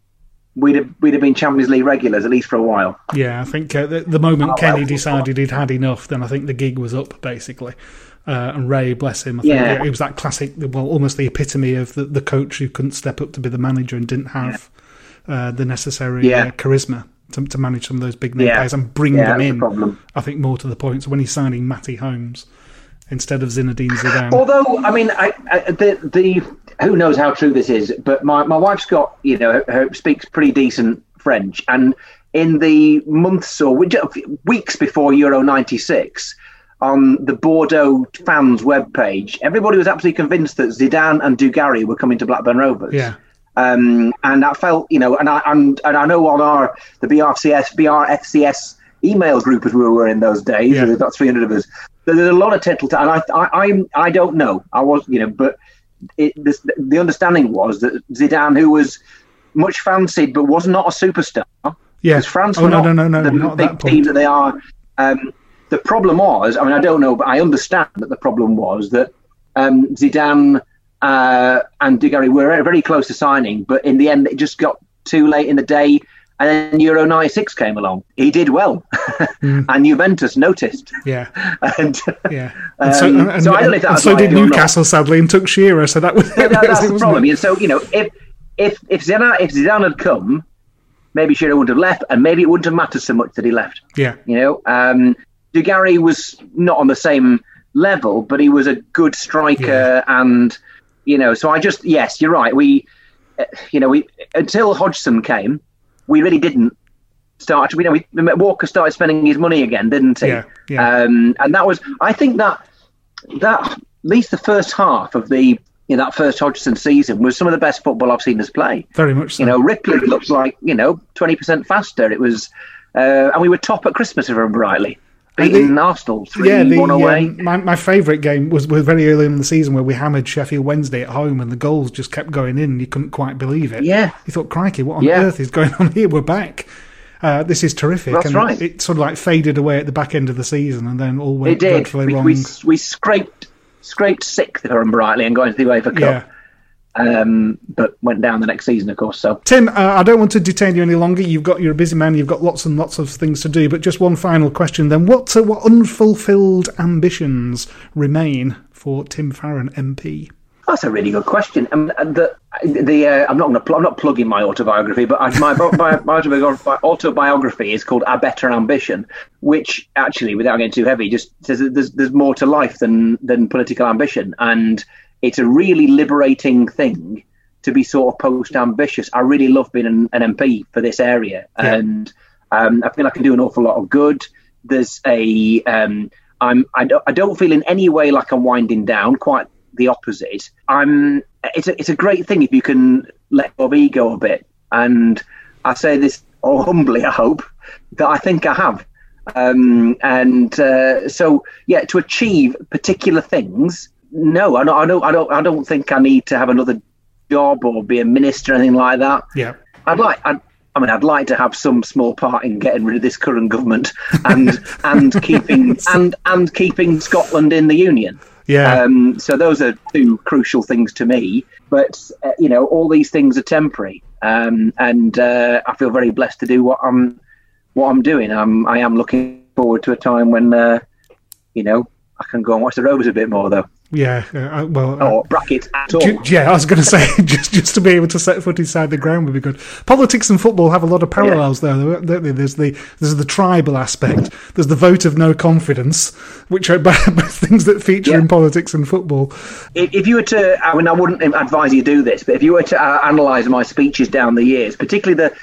we'd have we'd have been Champions League regulars at least for a while. Yeah, I think uh, the, the moment Oh, Kenny well. decided he'd had enough, then I think the gig was up basically. Uh, and Ray, bless him, I think Yeah. it was that classic, well, almost the epitome of the, the coach who couldn't step up to be the manager and didn't have uh, the necessary Yeah. uh, charisma to, to manage some of those big name Yeah. players and bring Yeah, them that's the in. I think more to the point. So when he's signing Matty Holmes instead of Zinedine Zidane, Although I mean, I, I, the the who knows how true this is, but my, my wife's got you know her, her speaks pretty decent French, and in the months or weeks before Euro '96, on the Bordeaux fans webpage, everybody was absolutely convinced that Zidane and Dugarry were coming to Blackburn Rovers. yeah, um, and I felt, you know, and I and, and I know on our the BRCS BRFCS email group as we were in those days, Yeah. there's about 300 of us. there- There's a lot of tittle, and I, I, I, I don't know. I was, you know, but it, this, the understanding was that Zidane, who was much fancied but was not a superstar, yes, France oh were no, not no, no, no, the not big that team that they are. Um, the problem was, I mean, I don't know, but I understand that the problem was that um, Zidane uh, and Dugarry were very close to signing, but in the end, it just got too late in the day. And then Euro '96 came along. He did well, (laughs) and Juventus noticed. Yeah, (laughs) and yeah. Um, (laughs) And so, and, and- so I don't know if and so did. Newcastle, sadly, and took Shearer. So that was Yeah, that, that's the problem. And so you know, if if if Zidane if Zidane had come, maybe Shearer wouldn't have left, and maybe it wouldn't have mattered so much that he left. Yeah, You know, um, Dugarry was not on the same level, but he was a good striker, and you know, so I just yes, you're right. We, uh, you know, we until Hodgson came, we really didn't start. to- You know, we, Walker started spending his money again, didn't he? Yeah, yeah. Um, and that was, I think that that at least the first half of the you know, that first Hodgson season was some of the best football I've seen us play. very much so. You know, Ripley looked like you know twenty percent faster. It was, uh, and we were top at Christmas if I remember rightly, beating Arsenal three yeah, the, one away. um, my my favourite game was, was very early in the season where we hammered Sheffield Wednesday at home and the goals just kept going in you couldn't quite believe it. Yeah. You thought, crikey, what on Yeah. earth is going (laughs) on here? We're back. Uh, this is terrific. That's and right. It, sort of like faded away at the back end of the season and then all it went did. dreadfully We, wrong. we we scraped scraped sixth if I remember rightly and got into the UEFA Cup. yeah. Um, but went down the next season, of course. So Tim, uh, I don't want to detain you any longer. You've got you're a busy man. You've got lots and lots of things to do. But just one final question then: what uh, what unfulfilled ambitions remain for Tim Farron MP? That's a really good question. Um, the the uh, I'm not going to pl- I'm not plugging my autobiography, but I, my, bi- (laughs) my autobiography, autobiography is called "A Better Ambition," which actually, without getting too heavy, just says that there's there's more to life than than political ambition, and it's a really liberating thing to be sort of post ambitious. I really love being an, an MP for this area, Yeah. and um, I feel I can do an awful lot of good. There's a um, I'm I don't, I don't feel in any way like I'm winding down. Quite the opposite. I'm. It's a it's a great thing if you can let go of ego a bit. And I say this all humbly. I hope that I think I have. Um, and uh, so yeah, to achieve particular things, no, I don't. I don't. I don't. I don't think I need to have another job or be a minister or anything like that. Yeah. I'd like. I'd, I mean, I'd like to have some small part in getting rid of this current government (laughs) and and keeping and and keeping Scotland in the union. Yeah. Um, so those are two crucial things to me. But uh, you know, all these things are temporary, um, and uh, I feel very blessed to do what I'm what I'm doing. I'm I am looking forward to a time when uh, you know I can go and watch the Rovers a bit more, though. Yeah, uh, well, uh, Or brackets at all. Ju- Yeah, I was going to say (laughs) just just to be able to set foot inside the ground would be good. Politics and football have a lot of parallels, though. don't they? There's the there's the tribal aspect. There's the vote of no confidence, which are (laughs) both things that feature in politics and football. If, you were to, I mean, I wouldn't advise you to do this, but if you were to uh, analyse my speeches down the years, particularly the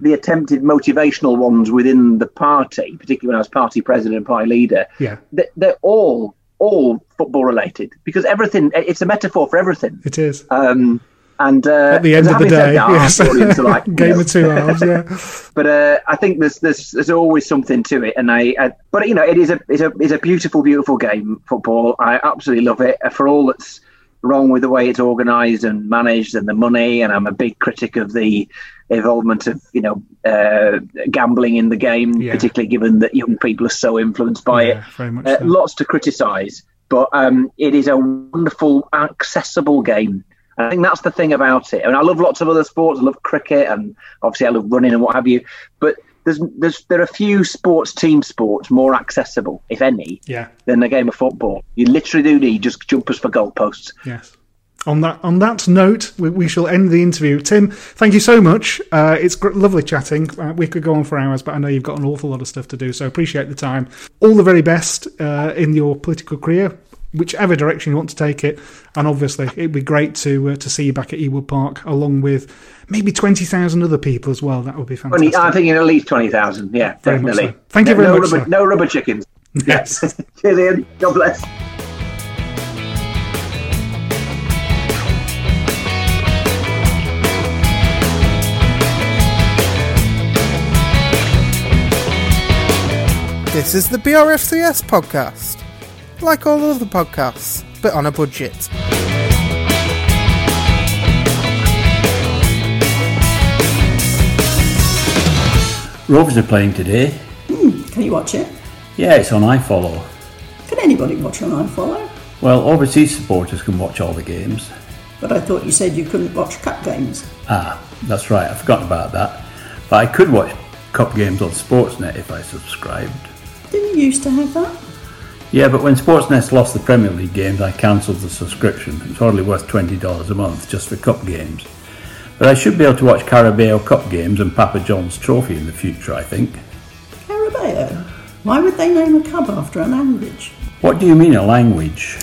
the attempted motivational ones within the party, particularly when I was party president and party leader, Yeah, they, they're all all football related because everything it's a metaphor for everything. it is. Um, and uh, At the end of the day, that, yes. our audience are like, you (laughs) Game know. of two halves, yeah. (laughs) but uh, I think there's there's there's always something to it, and I, I but you know it is a it's a it's a beautiful beautiful game football. I absolutely love it Uh, for all that's wrong with the way it's organised and managed and the money, and I'm a big critic of the involvement of you know uh, gambling in the game, Yeah. particularly given that young people are so influenced by it. very much Uh, so. Lots to criticise, but um, it is a wonderful, accessible game. And I think that's the thing about it. I mean, I love lots of other sports. I love cricket, and obviously I love running and what have you. But there's, there's there are few sports, team sports, more accessible, if any, Yeah. than a game of football. You literally do need just jumpers for goalposts. Yes. On that on that note, we, we shall end the interview. Tim, thank you so much. Uh, it's gr- lovely chatting. Uh, we could go on for hours, but I know you've got an awful lot of stuff to do, so appreciate the time. All the very best uh, in your political career, whichever direction you want to take it. And obviously, it'd be great to uh, to see you back at Ewood Park, along with maybe twenty thousand other people as well. That would be fantastic. 20, I'm thinking at least twenty thousand. Yeah, Very definitely. so. Thank you No- very no much, Rubber, no rubber chickens. (laughs) Yes. (laughs) Cheers, Ian. God bless. This is the BRFCS podcast. Like all other podcasts, but on a budget. Rovers are playing today. Can you watch it? Yeah, it's on iFollow. Can anybody watch on iFollow? Well, overseas supporters can watch all the games. But I thought you said you couldn't watch cup games. Ah, that's right, I forgot about that. But I could watch cup games on Sportsnet if I subscribed. Didn't you used to have that? Yeah, but when Sportsnet lost the Premier League games, I cancelled the subscription. It's hardly worth $20 a month just for cup games. But I should be able to watch Carabao Cup games and Papa John's Trophy in the future, I think. Carabao. Why would they name a cub after a language? What do you mean, a language?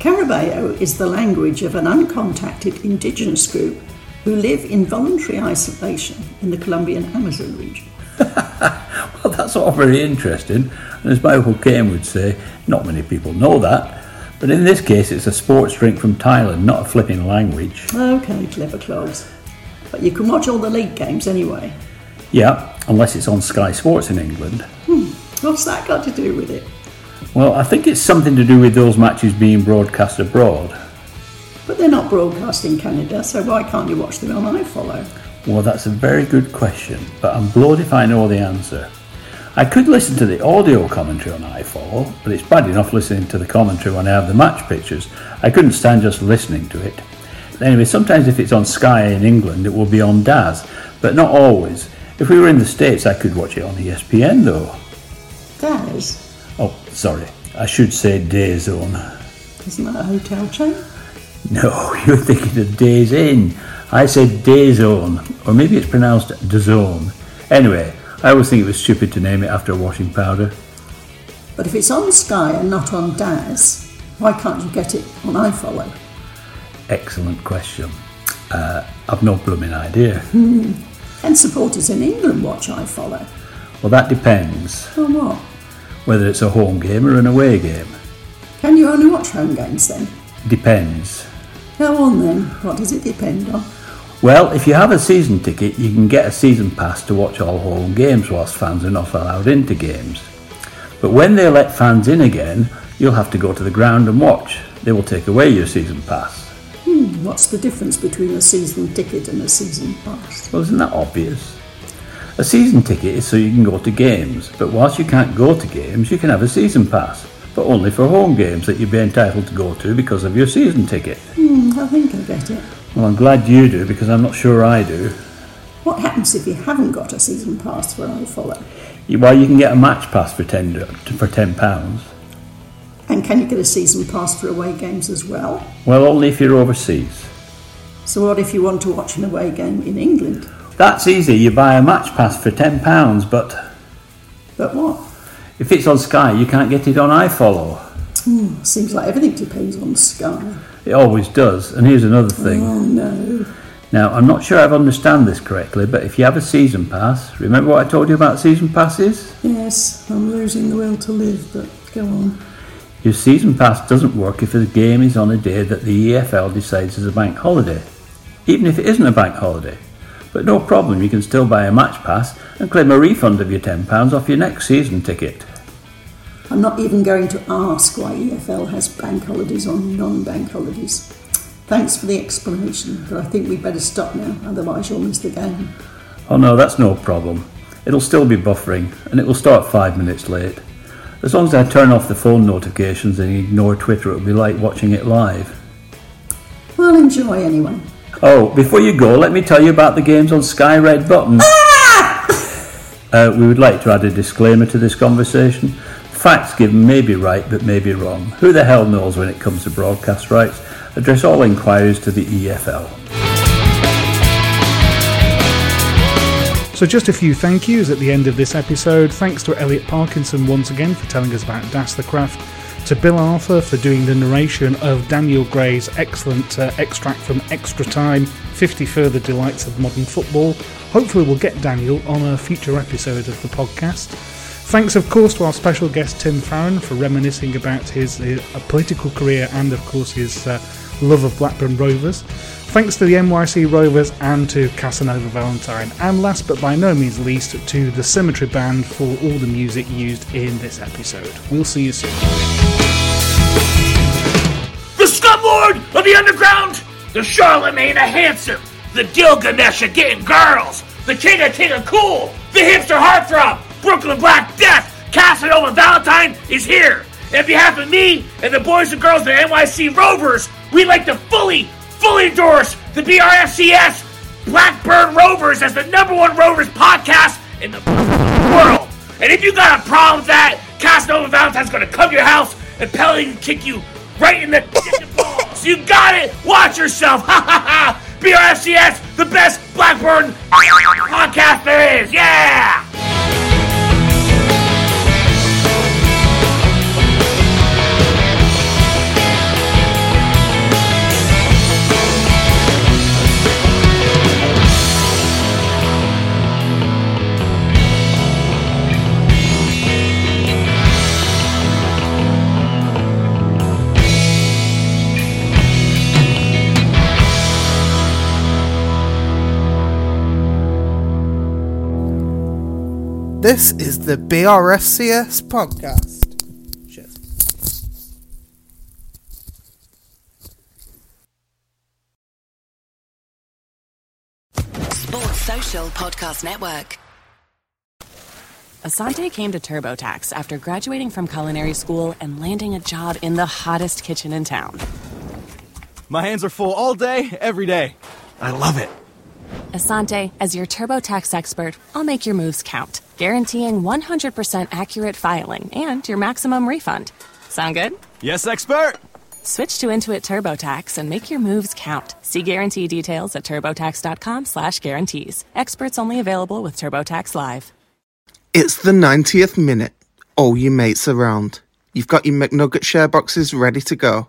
Carabao is the language of an uncontacted indigenous group who live in voluntary isolation in the Colombian Amazon region. (laughs) Well, that's all very interesting. And as Michael Caine would say, not many people know that. But in this case, it's a sports drink from Thailand, not a flipping language. Okay, clever clothes. But you can watch all the league games anyway. Yeah, unless it's on Sky Sports in England. Hmm, what's that got to do with it? Well, I think it's something to do with those matches being broadcast abroad. But they're not broadcast in Canada, so why can't you watch them on iFollow? Well, that's a very good question, but I'm blowed if I know the answer. I could listen to the audio commentary on iFollow, but it's bad enough listening to the commentary when I have the match pictures. I couldn't stand just listening to it. Anyway, sometimes if it's on Sky in England, it will be on Daz, but not always. If we were in the States, I could watch it on ESPN though. Daz, Oh, sorry, I should say DAZN. isn't that a hotel chain? No, (laughs) you're thinking of Days Inn. I said Dayzone, or maybe it's pronounced DAZN. Anyway, I always think it was stupid to name it after a washing powder. But if it's on Sky and not on Daz, why can't you get it on iFollow? Excellent question. Uh, I've no blooming idea. Hmm. (laughs) And supporters in England watch iFollow. Well, that depends On what? whether it's a home game or an away game. Can you only watch home games then? Depends. Go on then. What does it depend on? Well, if you have a season ticket, you can get a season pass to watch all home games whilst fans are not allowed into games. But when they let fans in again, you'll have to go to the ground and watch. They will take away your season pass. Hmm, what's the difference between a season ticket and a season pass? Well, isn't that obvious? A season ticket is so you can go to games, but whilst you can't go to games, you can have a season pass. but only for home games that you'd be entitled to go to because of your season ticket. Hmm, I think I get it. Well, I'm glad you do because I'm not sure I do. What happens if you haven't got a season pass for I Follow? Well, you can get a match pass for ten for ten pounds. And can you get a season pass for away games as well? Well, only if you're overseas. So what if you want to watch an away game in England? That's easy. You buy a match pass for ten pounds, but But what? if it's on Sky, you can't get it on iFollow. Hmm, seems like everything depends on Sky. It always does. And here's another thing. Oh no. Now, I'm not sure I've understand this correctly, but if you have a season pass, remember what I told you about season passes? Yes, I'm losing the will to live, but go on. Your season pass doesn't work if the game is on a day that the EFL decides is a bank holiday, even if it isn't a bank holiday. But no problem, you can still buy a match pass and claim a refund of your £10 off your next season ticket. I'm not even going to ask why EFL has bank holidays on non-bank holidays. Thanks for the explanation, but I think we'd better stop now, otherwise you'll miss the game. Oh no, that's no problem. It'll still be buffering and it will start five minutes late. As long as I turn off the phone notifications and ignore Twitter, it'll be like watching it live. Well, enjoy anyway. Oh, before you go, let me tell you about the games on Sky Red Button. Uh, we would like to add a disclaimer to this conversation. Facts given may be right, but may be wrong. Who the hell knows when it comes to broadcast rights? Address all inquiries to the EFL. So, just a few thank yous at the end of this episode. Thanks to Elliot Parkinson once again for telling us about Dassler Craft, to Bill Arthur for doing the narration of Daniel Gray's excellent uh, extract from Extra Time 50 Further Delights of Modern Football. Hopefully, we'll get Daniel on a future episode of the podcast. Thanks, of course, to our special guest Tim Farron for reminiscing about his, uh political career and, of course, his uh, love of Blackburn Rovers. Thanks to the NYC Rovers and to Casanova Valentine. And last but by no means least, to the Symmetry Band for all the music used in this episode. We'll see you soon. The Scumlord of the Underground! The Charlemagne of Handsome! The Gilgamesh getting girls! The King of King of Cool! The Hipster Heartthrob! Brooklyn Black Death! Casanova Valentine is here! On behalf of me and the boys and girls of the NYC Rovers, we'd like to fully, fully endorse the BRFCS Blackburn Rovers as the number one Rovers podcast in the world. And if you got a problem with that, Casanova Valentine's gonna come to your house and pellet and kick you right in the balls. You got it. Watch yourself. (laughs) Ha ha ha. BRFCS, the best Blackburn podcast there is. Yeah. This is the BRFCS podcast. Sports Social Podcast Network. Asante came to TurboTax after graduating from culinary school and landing a job in the hottest kitchen in town. My hands are full all day, every day. I love it. Asante, as your TurboTax expert, I'll make your moves count, guaranteeing 100% accurate filing and your maximum refund. Sound good? Yes, expert. Switch to Intuit TurboTax and make your moves count. See guarantee details at turbotax.com/guarantees. Experts only available with TurboTax Live. It's the 90th minute. All your mates around. You've got your McNugget share boxes ready to go.